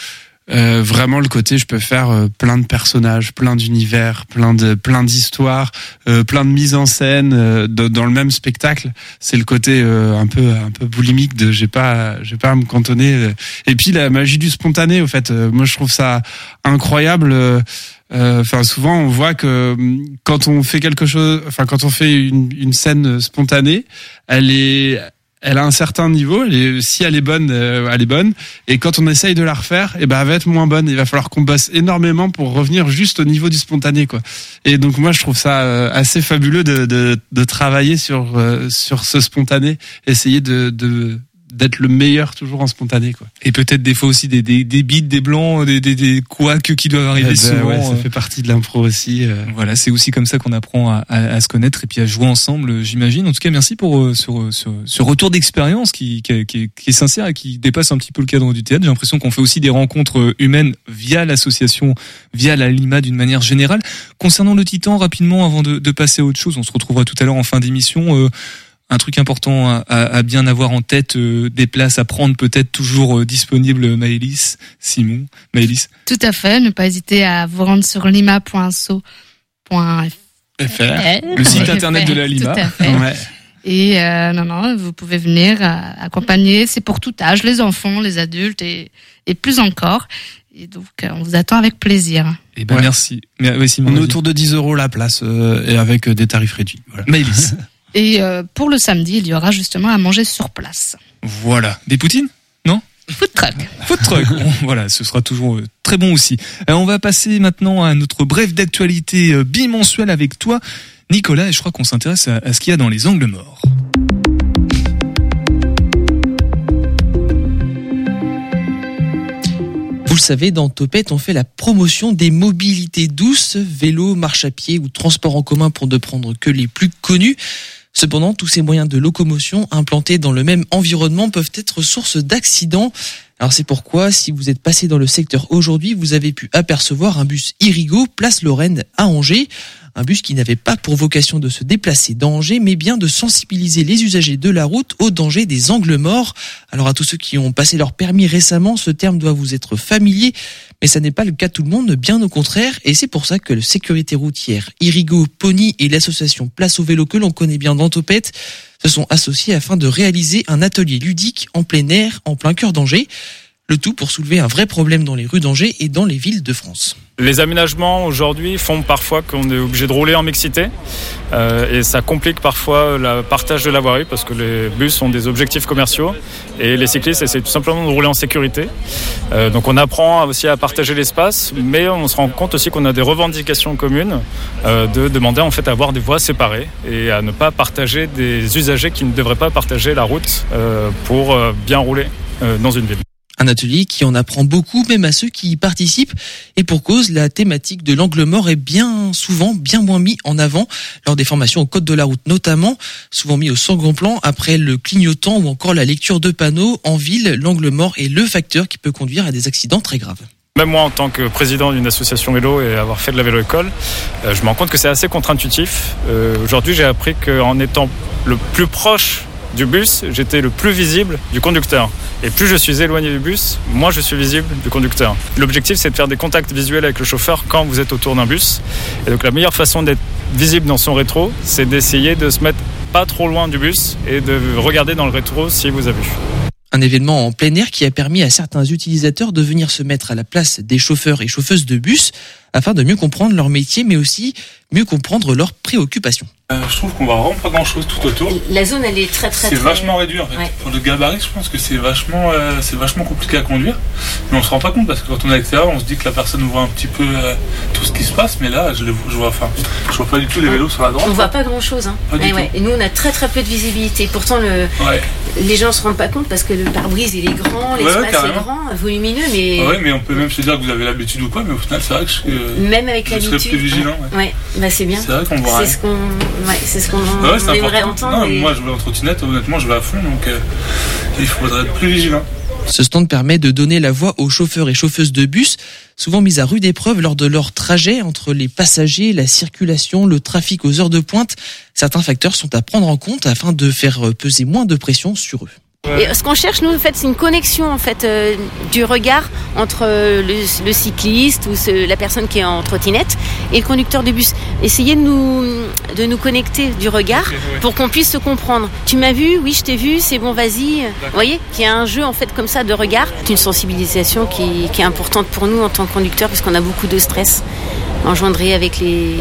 Speaker 10: euh, vraiment le côté, je peux faire euh, plein de personnages, plein d'univers, plein de plein d'histoires, euh, plein de mises en scène euh, de- dans le même spectacle. C'est le côté euh, un peu un peu boulimique de j'ai pas j'ai pas à me cantonner. Et puis la magie du spontané, au fait, moi je trouve ça incroyable. Enfin, souvent on voit que quand on fait quelque chose, enfin quand on fait une, une scène spontanée, elle est elle a un certain niveau. Si elle est bonne, euh, elle est bonne. Et quand on essaye de la refaire, eh ben, elle va être moins bonne. Il va falloir qu'on bosse énormément pour revenir juste au niveau du spontané, quoi. Et donc moi, je trouve ça euh, assez fabuleux de, de, de travailler sur euh, sur ce spontané, essayer de, de d'être le meilleur toujours en spontané quoi.
Speaker 6: Et peut-être des fois aussi des des, des bides, des blancs, des des, des couacs qui doivent arriver
Speaker 10: Eh ben,
Speaker 6: souvent.
Speaker 10: ouais, ça
Speaker 6: euh,
Speaker 10: fait partie de l'impro aussi. euh.
Speaker 6: Voilà, c'est aussi comme ça qu'on apprend à, à- à se connaître et puis à jouer ensemble, j'imagine. En tout cas, merci pour euh, ce, ce, ce retour d'expérience qui, qui, qui est- qui est sincère et qui dépasse un petit peu le cadre du théâtre. J'ai l'impression qu'on fait aussi des rencontres humaines via l'association, via la Lima d'une manière générale. Concernant le Titan, rapidement, avant de, de passer à autre chose, on se retrouvera tout à l'heure en fin d'émission. euh, un truc important à, à- à bien avoir en tête, euh, des places à prendre peut-être toujours euh, disponibles, Maëlys, Simon, Maëlys.
Speaker 9: Tout à fait. Ne pas hésiter à vous rendre sur lima.so.fr.
Speaker 6: Le site internet de la Lima.
Speaker 9: Tout à fait.
Speaker 10: Ouais.
Speaker 9: Et euh, non, non, vous pouvez venir euh, accompagner. C'est pour tout âge, les enfants, les adultes et, et plus encore. Et donc, euh, on vous attend avec plaisir.
Speaker 6: Eh ben
Speaker 10: Ouais.
Speaker 6: merci. Mais, ouais, Simon,
Speaker 10: On est autour de 10 euros la place euh, et avec euh, des tarifs réduits. Voilà.
Speaker 6: Maëlys. (laughs)
Speaker 9: Et euh, pour le samedi, il y aura justement à manger sur place.
Speaker 6: Voilà. Des poutines? Non?
Speaker 9: Food truck.
Speaker 6: Food truck. (laughs) Bon, voilà, ce sera toujours euh, très bon aussi. Euh, on va passer maintenant à notre bref d'actualité bimensuelle avec toi, Nicolas, et je crois qu'on s'intéresse à, à ce qu'il y a dans les angles morts.
Speaker 7: Vous le savez, dans Topette, on fait la promotion des mobilités douces, vélo, marche à pied ou transport en commun pour ne prendre que les plus connus. Cependant, tous ces moyens de locomotion implantés dans le même environnement peuvent être source d'accidents. Alors c'est pourquoi, si vous êtes passé dans le secteur aujourd'hui, vous avez pu apercevoir un bus Irigo, place Lorraine à Angers. Un bus qui n'avait pas pour vocation de se déplacer dans Angers, mais bien de sensibiliser les usagers de la route au danger des angles morts. Alors à tous ceux qui ont passé leur permis récemment, ce terme doit vous être familier, mais ça n'est pas le cas de tout le monde, bien au contraire, et c'est pour ça que le sécurité routière, Irigo, Pony et l'association Place au vélo que l'on connaît bien dans Topette se sont associés afin de réaliser un atelier ludique en plein air, en plein cœur d'Angers. Le tout pour soulever un vrai problème dans les rues d'Angers et dans les villes de France.
Speaker 14: Les aménagements aujourd'hui font parfois qu'on est obligé de rouler en mixité euh, et ça complique parfois le partage de la voirie parce que les bus ont des objectifs commerciaux et les cyclistes essaient tout simplement de rouler en sécurité. Euh, donc on apprend aussi à partager l'espace mais on se rend compte aussi qu'on a des revendications communes euh, de demander en fait à avoir des voies séparées et à ne pas partager des usagers qui ne devraient pas partager la route pour bien rouler dans une ville.
Speaker 7: Un atelier qui en apprend beaucoup, même à ceux qui y participent. Et pour cause, la thématique de l'angle mort est bien souvent bien moins mis en avant lors des formations au code de la route, notamment souvent mis au second plan après le clignotant ou encore la lecture de panneaux. En ville, l'angle mort est le facteur qui peut conduire à des accidents très graves.
Speaker 14: Même moi, en tant que président d'une association vélo et avoir fait de la vélo-école, euh, je me rends compte que c'est assez contre-intuitif. Euh, Aujourd'hui, j'ai appris qu'en étant le plus proche du bus, j'étais le plus visible du conducteur. Et plus je suis éloigné du bus, moins je suis visible du conducteur. L'objectif, c'est de faire des contacts visuels avec le chauffeur quand vous êtes autour d'un bus. Et donc la meilleure façon d'être visible dans son rétro, c'est d'essayer de se mettre pas trop loin du bus et de regarder dans le rétro si vous avez vu.
Speaker 7: Un événement en plein air qui a permis à certains utilisateurs de venir se mettre à la place des chauffeurs et chauffeuses de bus afin de mieux comprendre leur métier mais aussi mieux comprendre leurs préoccupations.
Speaker 15: Euh, je trouve qu'on voit vraiment pas grand chose tout autour.
Speaker 16: La zone, elle est très très
Speaker 15: C'est
Speaker 16: très-
Speaker 15: vachement réduit en fait.
Speaker 16: Ouais.
Speaker 15: Pour le gabarit, je pense que c'est vachement, euh, c'est vachement compliqué à conduire. Mais on se rend pas compte parce que quand on est à l'extérieur, on se dit que la personne voit un petit peu euh, tout ce qui se passe. Mais là, je, le, je vois, enfin, je vois pas du tout les vélos sur la droite.
Speaker 16: On voit pas grand chose. Hein.
Speaker 15: Pas du
Speaker 16: Eh
Speaker 15: tout.
Speaker 16: ouais. Et nous, on a très très peu de visibilité. Pourtant, le,
Speaker 15: Ouais.
Speaker 16: les gens se rendent pas compte parce que le pare-brise il est grand, l'espace
Speaker 15: ouais,
Speaker 16: est grand, volumineux, mais
Speaker 15: Ouais, mais on peut même se dire que vous avez l'habitude ou quoi. Mais au final, c'est vrai que je, euh,
Speaker 16: même avec l'habitude.
Speaker 15: plus vigilant. ouais.
Speaker 16: Ouais, bah c'est bien.
Speaker 15: C'est vrai qu'on voit
Speaker 16: C'est ce qu'on, ouais, c'est ce qu'on
Speaker 15: Ouais,
Speaker 16: aimerait entendre.
Speaker 15: Non,
Speaker 16: et-
Speaker 15: Moi, je vais en trottinette, honnêtement, je vais à fond. Donc, euh, il faudrait être plus vigilant.
Speaker 7: Ce stand permet de donner la voix aux chauffeurs et chauffeuses de bus, souvent mis à rude épreuve lors de leur trajet entre les passagers, la circulation, le trafic aux heures de pointe. Certains facteurs sont à prendre en compte afin de faire peser moins de pression sur eux.
Speaker 16: Et ce qu'on cherche, nous, en fait, c'est une connexion en fait euh, du regard entre euh, le, le cycliste ou ce- la personne qui est en trottinette et le conducteur de bus. Essayer de nous, de nous connecter du regard pour qu'on puisse se comprendre. Tu m'as vu Oui, je t'ai vu. C'est bon, vas-y. Vous voyez qu'il y a un jeu en fait comme ça de regard. C'est une sensibilisation qui, qui est importante pour nous en tant que conducteur parce qu'on a beaucoup de stress engendré avec les,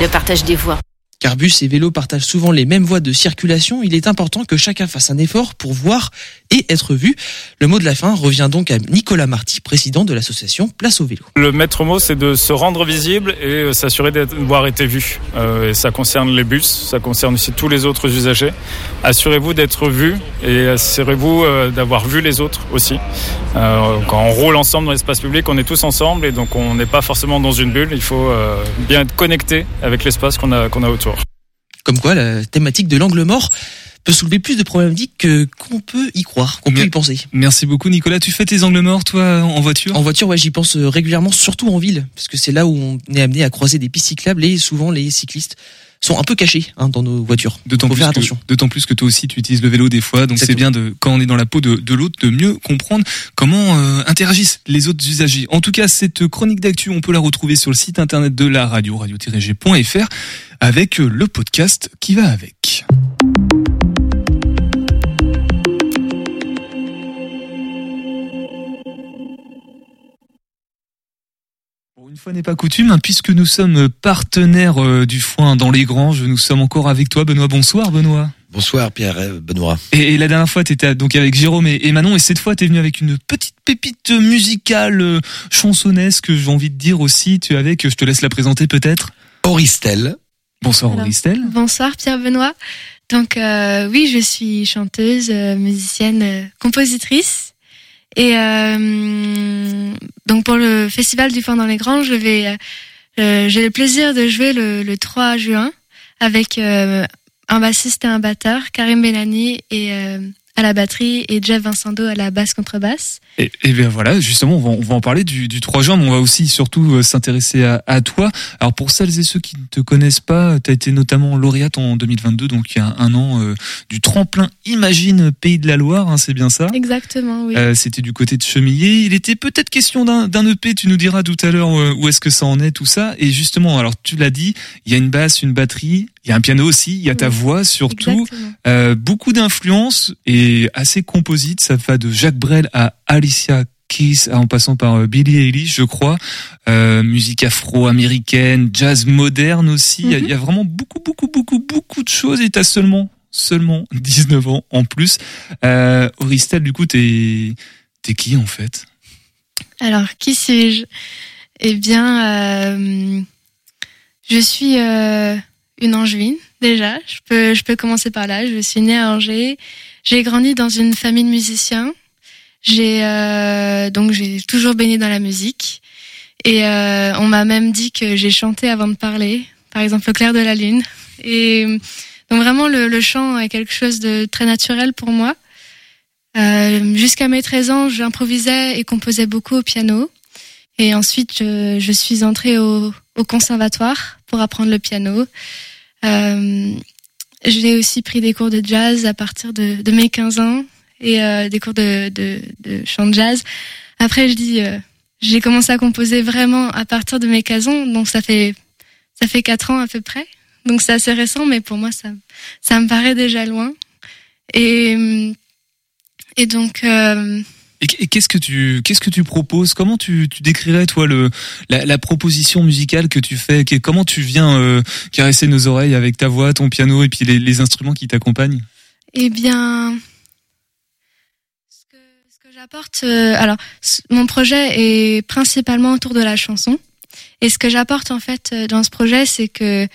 Speaker 16: le partage des voix.
Speaker 7: Car bus et vélo partagent souvent les mêmes voies de circulation, il est important que chacun fasse un effort pour voir et être vu. Le mot de la fin revient donc à Nicolas Marty, président de l'association Place au vélo.
Speaker 14: Le maître mot, c'est de se rendre visible et euh, s'assurer d'avoir été vu. Euh, et ça concerne les bus, ça concerne aussi tous les autres usagers. Assurez-vous d'être vu et assurez-vous euh, d'avoir vu les autres aussi. Euh, quand on roule ensemble dans l'espace public, on est tous ensemble et donc on n'est pas forcément dans une bulle. Il faut bien être connecté avec l'espace qu'on a autour.
Speaker 7: Comme quoi, la thématique de l'angle mort peut soulever plus de problématiques que qu'on peut y croire, qu'on peut y penser.
Speaker 6: Merci beaucoup Nicolas. Tu fais tes angles morts toi en voiture?
Speaker 7: En voiture, ouais, j'y pense euh, régulièrement, surtout en ville, parce que c'est là où on est amené à croiser des pistes cyclables et souvent les cyclistes sont un peu cachés hein, dans nos voitures.
Speaker 6: D'autant plus, d'autant plus que toi aussi tu utilises le vélo des fois, donc c'est bien de quand on est dans la peau de, de l'autre de mieux comprendre comment euh, interagissent les autres usagers. En tout cas, cette chronique d'actu, on peut la retrouver sur le site internet de la radio radio-g.fr avec euh, le podcast qui va avec. Fois n'est pas coutume, hein, puisque nous sommes partenaires euh, du foin dans les granges, nous sommes encore avec toi, Benoît. Bonsoir, Benoît.
Speaker 17: Bonsoir Pierre, euh, Benoît.
Speaker 6: Et, et la dernière fois, tu étais donc avec Jérôme et, et Manon, et cette fois, tu es venu avec une petite pépite musicale, euh, chansonnesque, j'ai envie de dire aussi. Tu es avec, je te laisse la présenter peut-être.
Speaker 17: Auristel.
Speaker 6: Bonsoir
Speaker 8: Alors,
Speaker 6: Auristel.
Speaker 8: Bonsoir Pierre Benoît. Donc euh, oui, je suis chanteuse, euh, musicienne, euh, compositrice. Et euh, donc pour le festival du Foin dans les Granges, je vais, euh, euh, j'ai le plaisir de jouer le, le 3 juin avec euh, un bassiste et un batteur, Karim Benani et à la batterie et Jeff Vincendo à la basse contrebasse.
Speaker 6: Et, et bien voilà, justement, on va, on va en parler du, du 3 juin, mais on va aussi surtout euh, s'intéresser à, à toi. Alors pour celles et ceux qui ne te connaissent pas, tu as été notamment lauréate en 2022, donc il y a un an, euh, du tremplin Imagine Pays de la Loire, hein, c'est bien ça?
Speaker 8: Exactement, oui.
Speaker 6: Euh, C'était du côté de Chemillé. Il était peut-être question d'un EP. Tu nous diras tout à l'heure où est-ce que ça en est, tout ça. Et justement, alors tu l'as dit, il y a une basse, une batterie, il y a un piano aussi, il y a ta voix surtout. Euh, beaucoup d'influences et assez composite. Ça va de Jacques Brel à Alicia Keys, en passant par euh, Billie Eilish, je crois. Euh, musique afro-américaine, jazz moderne aussi. Il y a- il y, a vraiment beaucoup, beaucoup, beaucoup, beaucoup de choses. Et t'as seulement, seulement (laughs) 19 ans en plus. Euh, Auristel, du coup, t'es, t'es qui en fait?
Speaker 8: Alors, qui suis-je? Eh bien, euh, je suis une Angevine déjà. Je peux, je peux commencer par là. Je suis née à Angers. J'ai grandi dans une famille de musiciens. J'ai euh, donc j'ai toujours baigné dans la musique. Et euh, on m'a même dit que j'ai chanté avant de parler. Par exemple, au clair de la lune. Et donc vraiment, le, le chant est quelque chose de très naturel pour moi. Euh, Jusqu'à mes 13 ans, j'improvisais et composais beaucoup au piano. Et ensuite, je, je suis entrée au, au conservatoire pour apprendre le piano. Euh, j'ai aussi pris des cours de jazz à partir de, de mes 15 ans et euh, des cours de, de, de chant de jazz. Après, je dis, euh, j'ai commencé à composer vraiment à partir de mes 15 ans, donc ça fait ça fait quatre ans à peu près. Donc c'est assez récent, mais pour moi ça ça me paraît déjà loin. Et et donc euh,
Speaker 6: Et, qu'est-ce que tu qu'est-ce que tu proposes? Comment tu, tu décrirais toi le la, la proposition musicale que tu fais? Comment tu viens euh, caresser nos oreilles avec ta voix, ton piano et puis les, les instruments qui t'accompagnent?
Speaker 8: Eh bien, ce que, ce que j'apporte, euh, alors mon projet est principalement autour de la chanson. Et ce que j'apporte en fait euh, dans ce projet, c'est que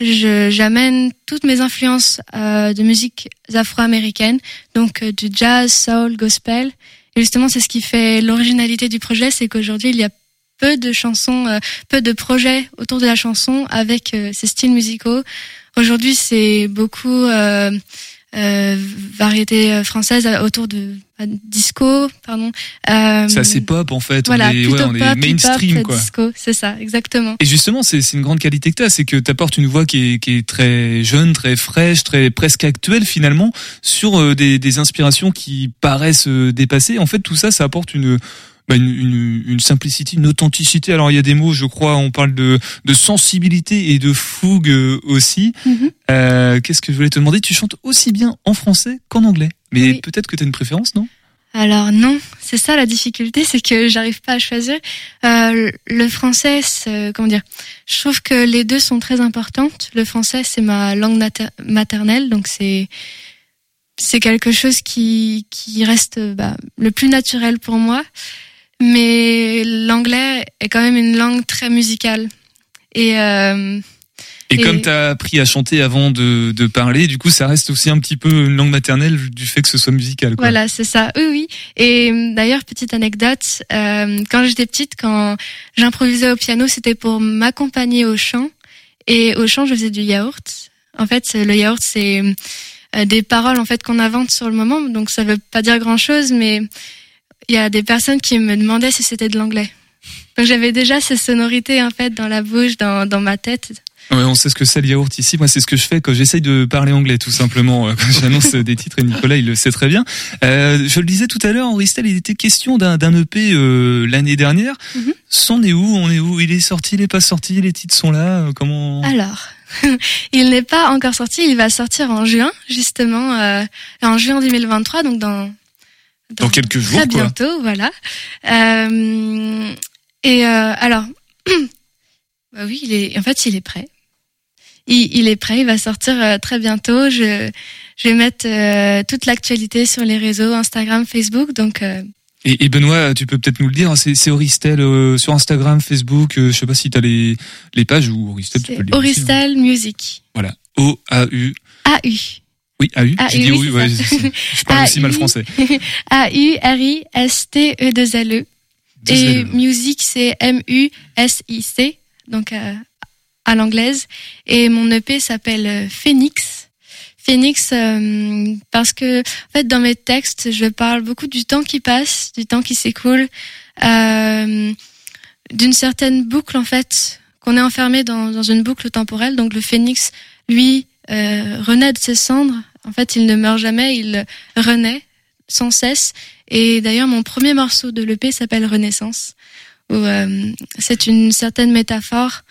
Speaker 8: j'amène toutes mes influences euh, de musique afro-américaine, donc euh, du jazz, soul, gospel. Justement, c'est ce qui fait l'originalité du projet, c'est qu'aujourd'hui il y a peu de chansons, euh, peu de projets autour de la chanson avec euh, ces styles musicaux. Aujourd'hui, c'est beaucoup euh, variété euh, française euh, autour de euh, disco, pardon. Euh,
Speaker 6: C'est assez pop en fait.
Speaker 8: Voilà,
Speaker 6: on est, ouais, on est
Speaker 8: pop,
Speaker 6: mainstream
Speaker 8: hip-hop,
Speaker 6: quoi.
Speaker 8: disco, c'est ça, exactement.
Speaker 6: Et justement, c'est c'est une grande qualité que tu as, c'est que tu apportes une voix qui est, qui est très jeune, très fraîche, très presque actuelle finalement, sur euh, des, des inspirations qui paraissent euh, dépassées. En fait, tout ça, ça apporte une, bah, une, une, une simplicité, une authenticité. Alors, il y a des mots, je crois, on parle de, de sensibilité et de fougue euh, aussi.
Speaker 8: Mhm.
Speaker 6: Euh, Qu'est-ce que je voulais te demander? Tu chantes aussi bien en français qu'en anglais. Mais peut-être que tu as une préférence, non?
Speaker 8: Alors non, c'est ça la difficulté, c'est que j'arrive pas à choisir. Euh, le français, c'est- comment dire? Je trouve que les deux sont très importantes. Le français, c'est ma langue mater- maternelle, donc c'est c'est quelque chose qui qui reste bah, le plus naturel pour moi. Mais l'anglais est quand même une langue très musicale. Et euh,
Speaker 6: Et,
Speaker 8: Et-
Speaker 6: comme tu as appris à chanter avant de, de parler, du coup, ça reste aussi un petit peu une langue maternelle du fait que ce soit musical. Quoi.
Speaker 8: Voilà, c'est ça. Oui, oui. Et d'ailleurs, petite anecdote, euh, quand j'étais petite, quand j'improvisais au piano, c'était pour m'accompagner au chant. Et au chant, je faisais du yaourt. En fait, le yaourt, c'est euh, des paroles en fait qu'on invente sur le moment. Donc, ça veut pas dire grand-chose, mais il y a des personnes qui me demandaient si c'était de l'anglais. Donc, j'avais déjà ces sonorités en fait dans la bouche, dans, dans ma tête.
Speaker 6: Ouais, on sait ce que c'est le yaourt ici. Moi, c'est ce que je fais quand j'essaye de parler anglais, tout simplement. euh, Quand j'annonce (laughs) des titres, et Nicolas, il le sait très bien. Euh, je le disais tout à l'heure, Henri Stel, il était question d'un EP euh, l'année dernière.
Speaker 8: Mhm.
Speaker 6: C'en est où? On est où? Il est sorti, il est pas sorti? Les titres sont là? Comment
Speaker 8: Alors, (laughs) il n'est pas encore sorti. Il va sortir en juin, justement, euh, en juin 2023, donc dans
Speaker 6: Dans quelques jours,
Speaker 8: très
Speaker 6: quoi.
Speaker 8: bientôt, voilà. Euh, et euh, alors, (clears throat) bah oui, il est, en fait, il est prêt. Il, il est prêt. Il va sortir euh, très bientôt. Je, je vais mettre euh, toute l'actualité sur les réseaux Instagram, Facebook. Donc, euh,
Speaker 6: Et, et Benoît, tu peux peut-être nous le dire, c'est c'est Auristel euh, sur Instagram, Facebook, je sais pas si tu as les, les pages ou Auristel, tu peux le dire. aussi, hein.
Speaker 8: Auristel Music.
Speaker 6: Voilà. O-A-U.
Speaker 8: A-U.
Speaker 6: Oui, A-U.
Speaker 8: Ah,
Speaker 6: J'ai dit
Speaker 8: oui,
Speaker 6: oui, ouais, je parle aussi mal français. (laughs)
Speaker 8: A-U-R-I-S-T-E-2-L-E.
Speaker 6: Deux
Speaker 8: Et
Speaker 6: L.
Speaker 8: musique, c'est M-U-S-I-C, donc euh, à l'anglaise. Et mon EP s'appelle euh, Phoenix. Phoenix, euh, parce que, en fait, dans mes textes, je parle beaucoup du temps qui passe, du temps qui s'écoule, euh, d'une certaine boucle, en fait, qu'on est enfermé dans, dans une boucle temporelle. Donc le phénix, lui, euh, renaît de ses cendres. En fait, il ne meurt jamais, il renaît sans cesse. Et d'ailleurs, mon premier morceau de l'EP s'appelle Renaissance, où euh, c'est une certaine métaphore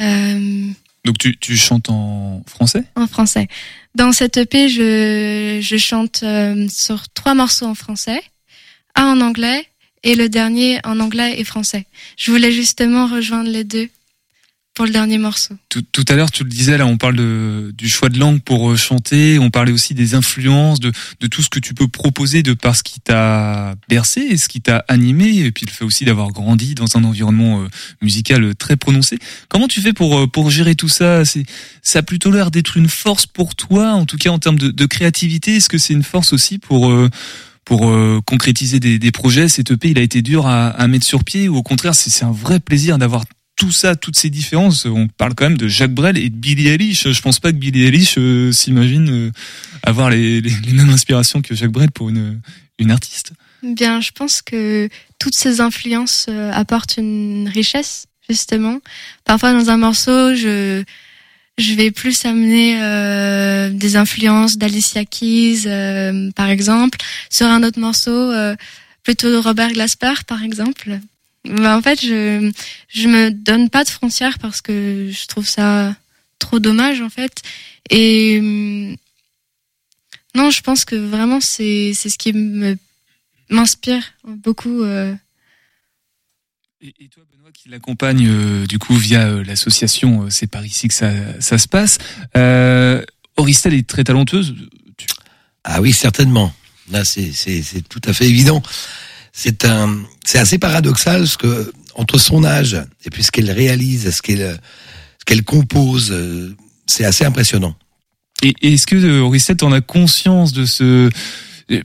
Speaker 8: euh,
Speaker 6: Donc tu, tu chantes en français?
Speaker 8: en français. Dans cette EP, je, je chante euh, sur trois morceaux en français, un en anglais et le dernier en anglais et français. Je voulais justement rejoindre les deux pour le dernier morceau.
Speaker 6: tout, à l'heure, tu le disais, là, on parle de, du choix de langue pour euh, chanter. On parlait aussi des influences, de, de tout ce que tu peux proposer de par ce qui t'a bercé et ce qui t'a animé. Et puis le fait aussi d'avoir grandi dans un environnement euh, musical très prononcé. Comment tu fais pour, euh, pour gérer tout ça? Ça a plutôt l'air d'être une force pour toi, en tout cas en termes de, de créativité. Est-ce que c'est une force aussi pour... euh, pour euh, concrétiser des, des projets, cet EP, il a été dur à, à mettre sur pied ou au contraire, c'est un vrai plaisir d'avoir tout ça, toutes ces différences. On parle quand même de Jacques Brel et de Billie Eilish. Je pense pas que Billie Eilish euh, s'imagine euh, avoir les, mêmes inspirations que Jacques Brel pour une, une artiste.
Speaker 8: Bien, je pense que toutes ces influences euh, apportent une richesse, justement. Parfois, dans un morceau, je, je vais plus amener euh, des influences d'Alicia Keys, euh, par exemple. Sur un autre morceau, plutôt Robert Glasper, par exemple. En fait, je je me donne pas de frontières parce que je trouve ça trop dommage, en fait. Et hum, non, je pense que vraiment, c'est c'est ce qui me m'inspire beaucoup. euh,
Speaker 6: Qui l'accompagne euh, du coup via euh, l'association euh, C'est par ici que ça, ça se passe. Euh, Auristel est très talentueuse.
Speaker 17: Ah oui, certainement. Là, c'est c'est c'est tout à fait évident. C'est un c'est assez paradoxal parce que entre son âge et puis ce qu'elle réalise, ce qu'elle ce qu'elle compose, euh, c'est assez impressionnant.
Speaker 6: Et, et est-ce que euh, Auristel en a conscience de ce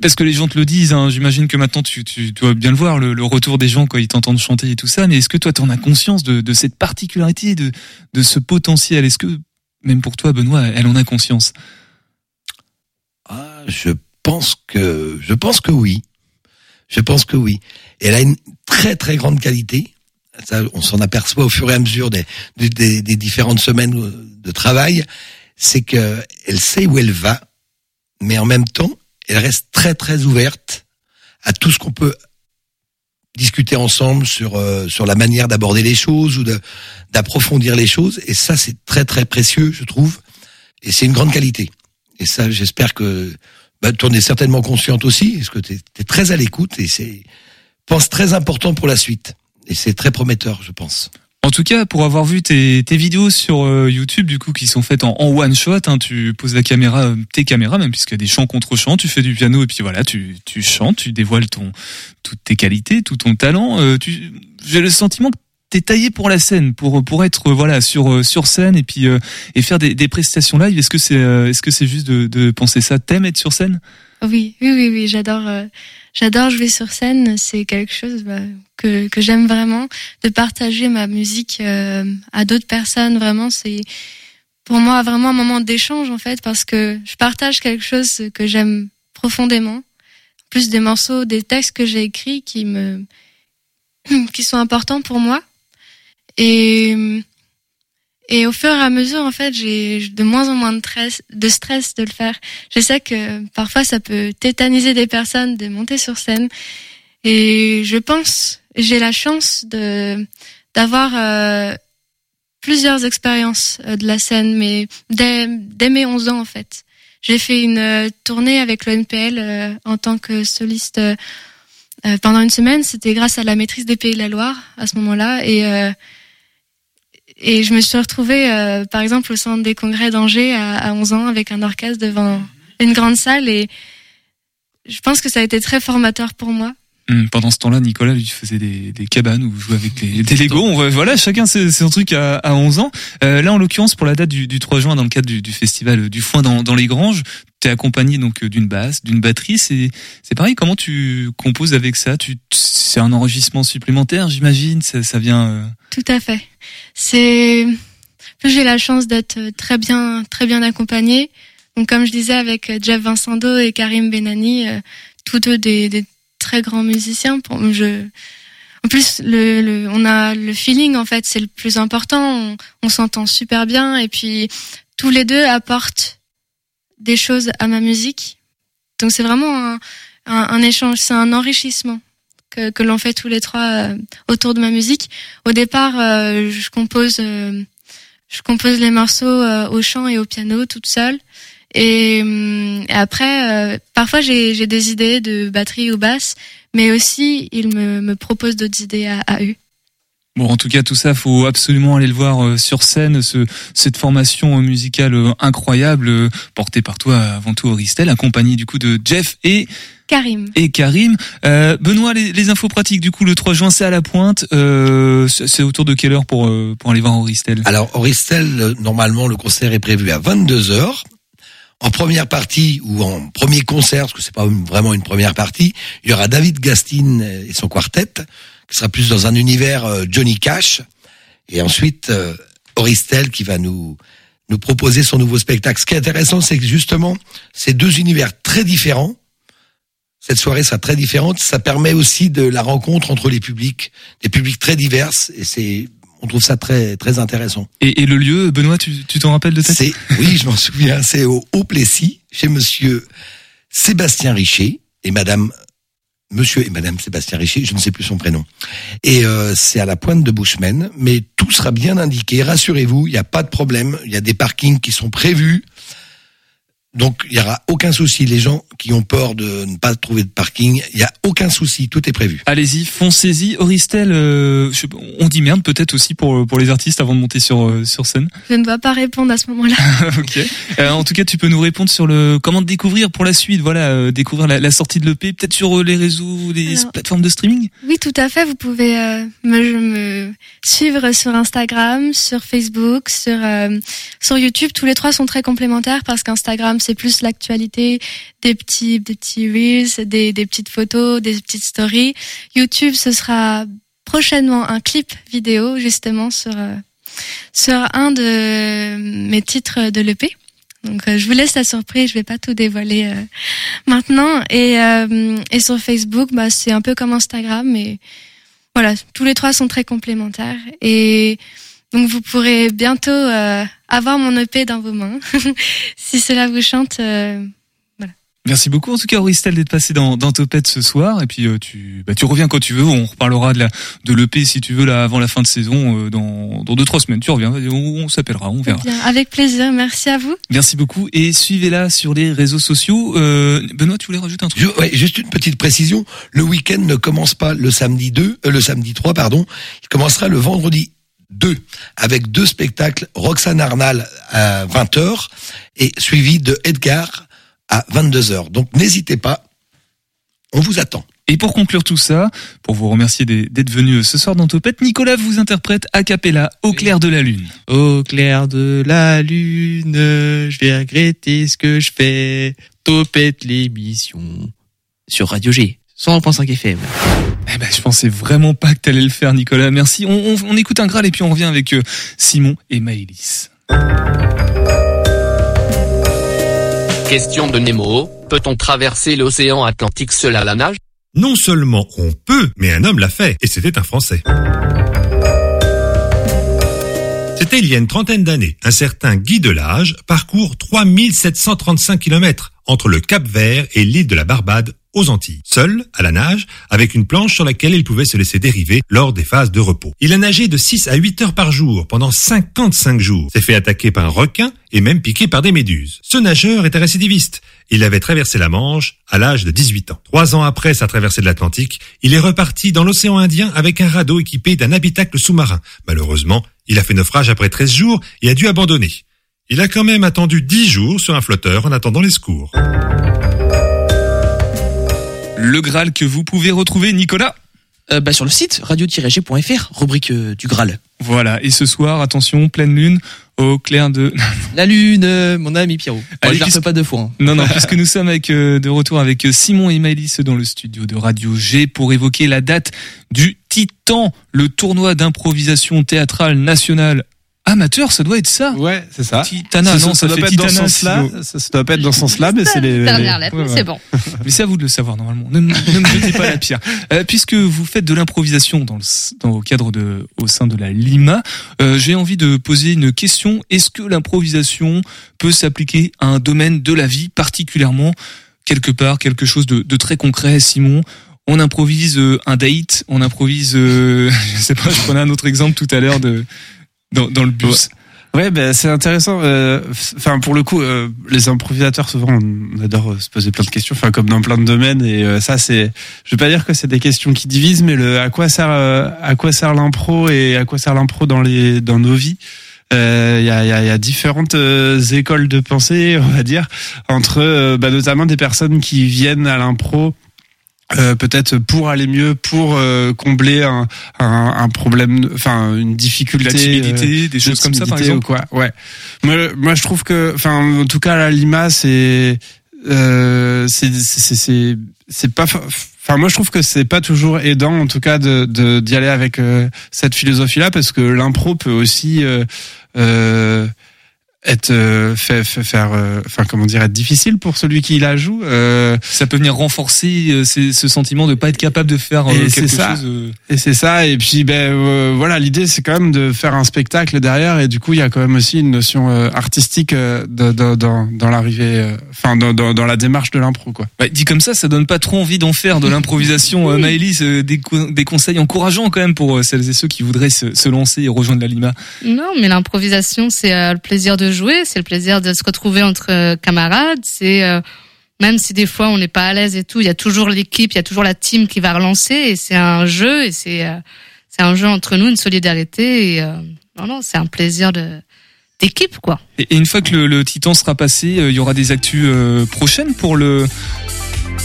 Speaker 6: parce que les gens te le disent, hein, j'imagine que maintenant tu, tu dois bien le voir, le, le retour des gens quand ils t'entendent chanter et tout ça, mais est-ce que toi tu en as conscience de, de cette particularité, de, de ce potentiel? Est-ce que, même pour toi Benoît, elle en a conscience?
Speaker 17: Ah, je pense que je pense que oui. Je pense que oui. Elle a une très très grande qualité. Ça, on s'en aperçoit au fur et à mesure des, des, des- différentes semaines de travail. C'est que elle sait où elle va, mais en même temps, elle reste très très ouverte à tout ce qu'on peut discuter ensemble sur euh, sur la manière d'aborder les choses ou de d'approfondir les choses. Et ça, c'est très très précieux, je trouve. Et c'est une grande qualité. Et ça, j'espère que bah, tu en es certainement consciente aussi, parce que tu es, très à l'écoute et c'est, pense très important pour la suite. Et c'est très prometteur, je pense.
Speaker 6: En tout cas, pour avoir vu tes, tes vidéos sur euh, YouTube, du coup, qui sont faites en, en one shot, hein, tu poses la caméra, euh, tes caméras, même puisqu'il y a des chants contre chants, tu fais du piano et puis voilà, tu, tu chantes, tu dévoiles ton toutes tes qualités, tout ton talent. Euh, j'ai le sentiment que t'es taillé pour la scène, pour pour être voilà sur sur scène et puis et faire des, des prestations live. Est-ce que c'est est-ce que c'est juste de, de penser ça? T'aimes être sur scène?
Speaker 8: Oui, oui, oui, oui. J'adore j'adore jouer sur scène. C'est quelque chose bah, que, que j'aime vraiment. De partager ma musique euh, à d'autres personnes, vraiment, c'est pour moi vraiment un moment d'échange en fait, parce que je partage quelque chose que j'aime profondément. Plus des morceaux, des textes que j'ai écrits qui me (clears throat) qui sont importants pour moi. Et et au fur et à mesure, en fait, j'ai de moins en moins de stress, de stress de le faire. Je sais que parfois ça peut tétaniser des personnes de monter sur scène. Et je pense, j'ai la chance de d'avoir euh, plusieurs expériences euh, de la scène, mais dès, dès mes 11 ans en fait. J'ai fait une euh, tournée avec l'ONPL en tant que soliste pendant une semaine. C'était grâce à la maîtrise des Pays de la Loire à ce moment-là. Et et je me suis retrouvée, euh, par exemple, au centre des congrès d'Angers à, à 11 ans avec un orchestre devant une grande salle et je pense que ça a été très formateur pour moi.
Speaker 6: Hum, pendant ce temps-là, Nicolas lui faisait des, des cabanes où jouait avec les, des Lego. On, voilà, chacun c'est son truc à, à 11 ans. Euh, là, en l'occurrence, pour la date du, du 3 juin, dans le cadre du, du festival du foin dans, dans les granges, t'es accompagné donc d'une basse, d'une batterie. C'est c'est pareil. Comment tu composes avec ça? Tu c'est un enregistrement supplémentaire, j'imagine. Ça, ça vient. Euh,
Speaker 8: Tout à fait. C'est j'ai la chance d'être très bien très bien accompagnée. Donc comme je disais avec Jeff Vincendo et Karim Benani, euh, tous deux des, des, très grands musiciens. En plus, le, le, on a le feeling en fait, c'est le plus important. On, on s'entend super bien et puis tous les deux apportent des choses à ma musique. Donc c'est vraiment un, un, un échange, c'est un enrichissement que, que l'on fait tous les trois euh, autour de ma musique. Au départ, euh, je compose, euh, je compose les morceaux au chant et au piano toute seule. Et, après, parfois j'ai des idées de batterie ou basse, mais aussi il me, me propose d'autres idées à, à eux.
Speaker 6: Bon, en tout cas, tout ça, faut absolument aller le voir sur scène. Ce, cette formation musicale incroyable, portée par toi avant tout, Auristel, accompagnée du coup de Jeff et
Speaker 8: Karim.
Speaker 6: Et Karim. Euh, Benoît, les, les, infos pratiques, du coup, le 3 juin, c'est à la pointe. Euh, c'est autour de quelle heure pour, pour aller voir Auristel
Speaker 17: Alors, Auristel, normalement, le concert est prévu à 22 heures. En première partie ou en premier concert, parce que c'est pas vraiment une première partie, il y aura David Gastin et son quartet qui sera plus dans un univers euh, Johnny Cash. Et ensuite, euh, Auristel qui va nous nous proposer son nouveau spectacle. Ce qui est intéressant, c'est que justement, ces deux univers très différents, cette soirée sera très différente. Ça permet aussi de la rencontre entre les publics, des publics très divers, et c'est on trouve ça très très intéressant.
Speaker 6: Et, et le lieu, Benoît, tu t'en rappelles de ça
Speaker 17: C'est oui, je m'en souviens. C'est au Haut-Plessis, chez Monsieur Sébastien Richer et Madame Monsieur et Madame Sébastien Richer, je ne sais plus son prénom. Et euh, c'est à la pointe de Bushman, mais tout sera bien indiqué. Rassurez-vous, il n'y a pas de problème. Il y a des parkings qui sont prévus. Donc il y aura aucun souci. Les gens qui ont peur de ne pas trouver de parking, il y a aucun souci. Tout est prévu.
Speaker 6: Allez-y, foncez-y. Auristel, euh, on dit merde peut-être aussi pour pour les artistes avant de monter sur euh, sur scène.
Speaker 8: Je ne dois pas répondre à ce moment-là. (laughs)
Speaker 6: ok. Euh, en tout cas, tu peux nous répondre sur le comment te découvrir pour la suite. Voilà, euh, découvrir la, la, sortie de l'EP, peut-être sur euh, les réseaux, les plateformes de streaming.
Speaker 8: Oui, tout à fait. Vous pouvez me, me, suivre sur Instagram, sur Facebook, sur sur YouTube. Tous les trois sont très complémentaires parce qu'Instagram c'est plus l'actualité, des petits, des petits reels, des, des petites photos, des petites stories. YouTube, ce sera prochainement un clip vidéo justement sur euh, sur un de mes titres de l'EP. Donc euh, je vous laisse la surprise, je vais pas tout dévoiler euh, maintenant. Et et sur Facebook, bah c'est un peu comme Instagram, mais voilà, tous les trois sont très complémentaires et donc vous pourrez bientôt euh, avoir mon EP dans vos mains. (laughs) si cela vous chante, euh, voilà.
Speaker 6: Merci beaucoup en tout cas Auristel d'être passé dans, dans Topette ce soir et puis euh, tu bah, tu reviens quand tu veux on reparlera de la de l'EP si tu veux là avant la fin de saison euh, dans dans deux trois semaines tu reviens on, on s'appellera on verra
Speaker 8: Bien, avec plaisir. Merci à vous.
Speaker 6: merci beaucoup et suivez-la sur les réseaux sociaux euh, Benoît tu voulais rajouter un truc?
Speaker 17: Je- ouais, juste une petite précision. Le week-end ne commence pas le samedi 2, euh, le samedi 3, pardon. Il commencera le vendredi 2 avec deux spectacles. Roxane Arnal à 20h et suivi de Edgar à 22h. Donc n'hésitez pas. On vous attend.
Speaker 6: Et pour conclure tout ça, pour vous remercier des- d'être venu ce soir dans Topette, Nicolas vous interprète a cappella au clair de la lune.
Speaker 7: Au clair de la lune, je vais regretter ce que je fais. Topette l'émission sur Radio G, 100.5 FM.
Speaker 6: Eh ben, je pensais vraiment pas que t'allais le faire, Nicolas. Merci. On, on- on écoute un Graal et puis on revient avec euh, Simon et Maëlys.
Speaker 18: Question de Nemo, peut-on traverser l'océan Atlantique seul à la nage?
Speaker 3: Non seulement on peut, mais un homme l'a fait, et c'était un Français. C'était il y a une trentaine d'années. Un certain Guy Delage parcourt 3735 km entre le Cap Vert et l'île de la Barbade aux Antilles. Seul, à la nage, avec une planche sur laquelle il pouvait se laisser dériver lors des phases de repos. Il a nagé de 6 à 8 heures par jour pendant 55 jours. S'est fait attaquer par un requin et même piqué par des méduses. Ce nageur était récidiviste. Il avait traversé la Manche à l'âge de 18 ans. Trois ans après sa traversée de l'Atlantique, il est reparti dans l'océan Indien avec un radeau équipé d'un habitacle sous-marin. Malheureusement, il a fait naufrage après 13 jours et a dû abandonner. Il a quand même attendu 10 jours sur un flotteur en attendant les secours.
Speaker 6: Le Graal que vous pouvez retrouver, Nicolas
Speaker 7: Euh, bah, sur le site radio-g.fr, rubrique euh, du Graal.
Speaker 6: Voilà. Et ce soir, attention, pleine lune, au clair de... (laughs)
Speaker 7: La lune, euh, mon ami Pierrot.
Speaker 6: Allez,
Speaker 7: je
Speaker 6: puisque-
Speaker 7: pas deux fois. hein.
Speaker 6: Non, non, (laughs) puisque nous sommes avec, euh, de retour avec Simon et Maëlys dans le studio de Radio G pour évoquer la date du Titan, le tournoi d'improvisation théâtrale nationale amateur, ça doit être ça
Speaker 10: Ouais, c'est ça.
Speaker 6: Titana,
Speaker 10: ça,
Speaker 6: non, ça,
Speaker 10: doit
Speaker 6: fait
Speaker 10: pas être dans ce sens-là. Ça, ça doit pas être dans ce sens-là, mais c'est les.
Speaker 9: Dernière
Speaker 10: les-
Speaker 9: lettre,
Speaker 6: Ouais,
Speaker 9: c'est bon. (laughs)
Speaker 6: Mais c'est à vous de le savoir normalement. Ne, me- ne me jetez pas la pierre. Euh, puisque vous faites de l'improvisation dans le, dans le cadre de, au sein de la Lima, euh, j'ai envie de poser une question. Est-ce que l'improvisation peut s'appliquer à un domaine de la vie particulièrement? Quelque part, quelque chose de, de très concret, Simon? On improvise euh, un date, on improvise, euh, (laughs) je sais pas, je prenais un autre exemple tout à l'heure de dans, dans le bus.
Speaker 10: Ouais, ben c'est intéressant. euh, Enfin, pour le coup, euh, les improvisateurs souvent on adore euh, se poser plein de questions. Enfin, comme dans plein de domaines. Et euh, ça, c'est. Je vais pas dire que c'est des questions qui divisent, mais le à quoi sert euh, à quoi sert l'impro et à quoi sert l'impro dans les dans nos vies? Euh, Il y, a, y a- y a différentes euh, écoles de pensée, on va dire, entre euh, bah, notamment des personnes qui viennent à l'impro euh, peut-être pour aller mieux, pour euh, combler un, un, un problème, enfin une difficulté,
Speaker 6: La timidité, des
Speaker 10: de
Speaker 6: choses comme ça, par
Speaker 10: timidité ou
Speaker 6: exemple
Speaker 10: quoi. Ouais. Moi, moi, je trouve que, enfin, en tout cas, la Lima, c'est, euh, c'est, c'est, c'est, c'est pas. Enfin, moi, je trouve que c'est pas toujours aidant, en tout cas, de de- d'y aller avec euh, cette philosophie-là, parce que l'impro peut aussi euh, euh, être euh, fait, fait- faire, euh, enfin, comment dire, être difficile pour celui qui la joue. Euh,
Speaker 6: Ça peut venir renforcer euh, ces- ce sentiment de pas être capable de faire euh,
Speaker 10: et c'est
Speaker 6: quelque
Speaker 10: ça.
Speaker 6: chose. euh,
Speaker 10: Et c'est ça. Et puis, ben euh, voilà, l'idée c'est quand même de faire un spectacle derrière. Et du coup, il y a quand même aussi une notion euh, artistique euh, de- de- dans, dans l'arrivée, euh, enfin dans, dans, dans la démarche de l'impro, quoi.
Speaker 6: Bah, dit comme ça, ça donne pas trop envie d'en faire de l'improvisation. (laughs) Euh, Maëlys, euh, des, co- des conseils encourageants quand même pour euh, celles et ceux qui voudraient se, se lancer et rejoindre la Lima.
Speaker 9: Non, mais l'improvisation, c'est euh, le plaisir de jouer, c'est le plaisir de se retrouver entre euh, camarades. C'est euh, même si des fois on n'est pas à l'aise et tout, il y a toujours l'équipe, il y a toujours la team qui va relancer. Et c'est un jeu et c'est euh, c'est un jeu entre nous, une solidarité. Et non, non, c'est un plaisir d'équipe, quoi.
Speaker 6: Et, une fois que le, le Titan sera passé, il y aura des actus prochaines pour le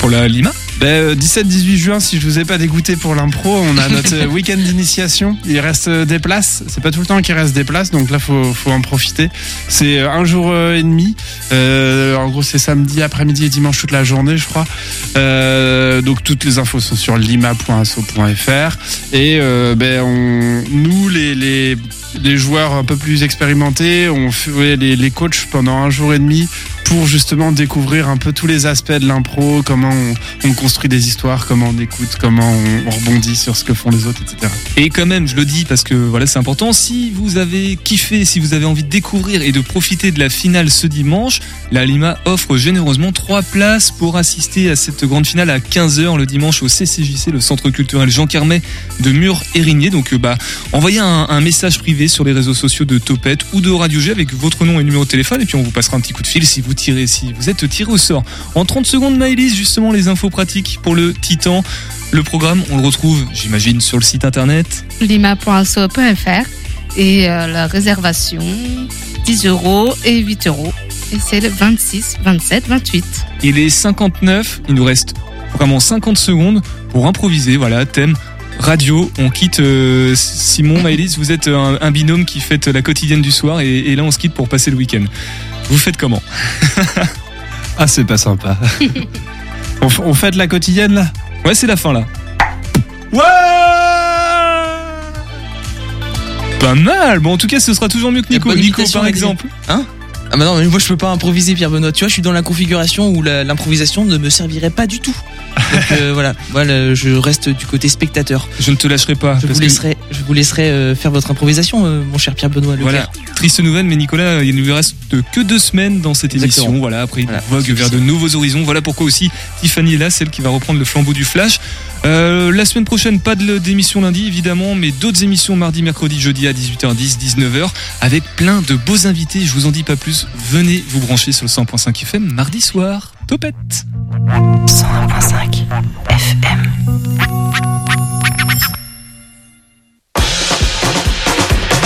Speaker 6: pour la Lima?
Speaker 10: Ben, 17-18 juin, si je vous ai pas dégoûté pour l'impro, on a notre euh, week-end d'initiation. Il reste euh, des places. C'est pas tout le temps qu'il reste des places, donc là, faut, faut en profiter. C'est euh, un jour euh, et demi. Euh, en gros, c'est samedi après-midi et dimanche toute la journée, je crois. Euh, donc toutes les infos sont sur lima.asso.fr. Et euh, ben, nous, les joueurs un peu plus expérimentés, on fait les, les coachs pendant un jour et demi pour justement découvrir un peu tous les aspects de l'impro, comment on, on construit des histoires, comment on écoute, comment on, on rebondit sur ce que font les autres, etc.
Speaker 6: Et quand même, je le dis parce que voilà, c'est important. Si vous avez kiffé, si vous avez envie de découvrir et de profiter de la finale ce dimanche, la Lima offre généreusement trois places pour assister à cette grande finale à 15h le dimanche au CCJC, le Centre culturel Jean Carmet de Mur-Érigné. Donc, euh, bah, envoyez un, un message privé sur les réseaux sociaux de Topette ou de Radio G avec votre nom et numéro de téléphone et puis on vous passera un petit coup de fil si vous tirez, si vous êtes tiré au sort. En 30 secondes, Maëlys, justement, les infos pratiques pour le Titan. Le programme, on le retrouve, j'imagine, sur le site internet.
Speaker 9: lima.so.fr et euh, la réservation 10 euros et 8 euros. Et c'est le 26, 27, 28.
Speaker 6: Il est 59, il nous reste vraiment 50 secondes pour improviser, voilà, thème radio. On quitte euh, Simon, Maëlys, vous êtes un, un binôme qui faites la quotidienne du soir et, et là on se quitte pour passer le week-end. Vous faites comment?
Speaker 10: Ah, c'est pas sympa. (laughs) on, on fait de la quotidienne là
Speaker 6: Ouais, c'est la fin là.
Speaker 10: Ouais
Speaker 6: Pas mal. Bon, en tout cas, ce sera toujours mieux que Nico. Nico, par exemple.
Speaker 7: Hein Ah bah non, mais moi je peux pas improviser Pierre Benoît. Tu vois, je suis dans la configuration où la- l'improvisation ne me servirait pas du tout. Donc euh, (laughs) voilà, voilà, je reste du côté spectateur.
Speaker 6: Je ne te lâcherai pas.
Speaker 7: Je
Speaker 6: parce
Speaker 7: vous
Speaker 6: que-
Speaker 7: laisserai, je vous laisserai euh, faire votre improvisation, euh, mon cher Pierre Benoît Leclerc.
Speaker 6: Voilà, triste nouvelle, mais Nicolas, il ne lui reste que deux semaines dans cette
Speaker 7: Exactement.
Speaker 6: émission. Voilà, après il
Speaker 7: Voilà.
Speaker 6: vogue vers de nouveaux horizons. Voilà pourquoi aussi Tiffany est là, celle qui va reprendre le flambeau du Flash. Euh, la semaine prochaine, pas d'émission lundi évidemment, mais d'autres émissions mardi, mercredi, jeudi à 18h10, 19h, avec plein de beaux invités. Je vous en dis pas plus. Venez vous brancher sur le 100.5 FM mardi soir. Topette
Speaker 2: 101.5 FM.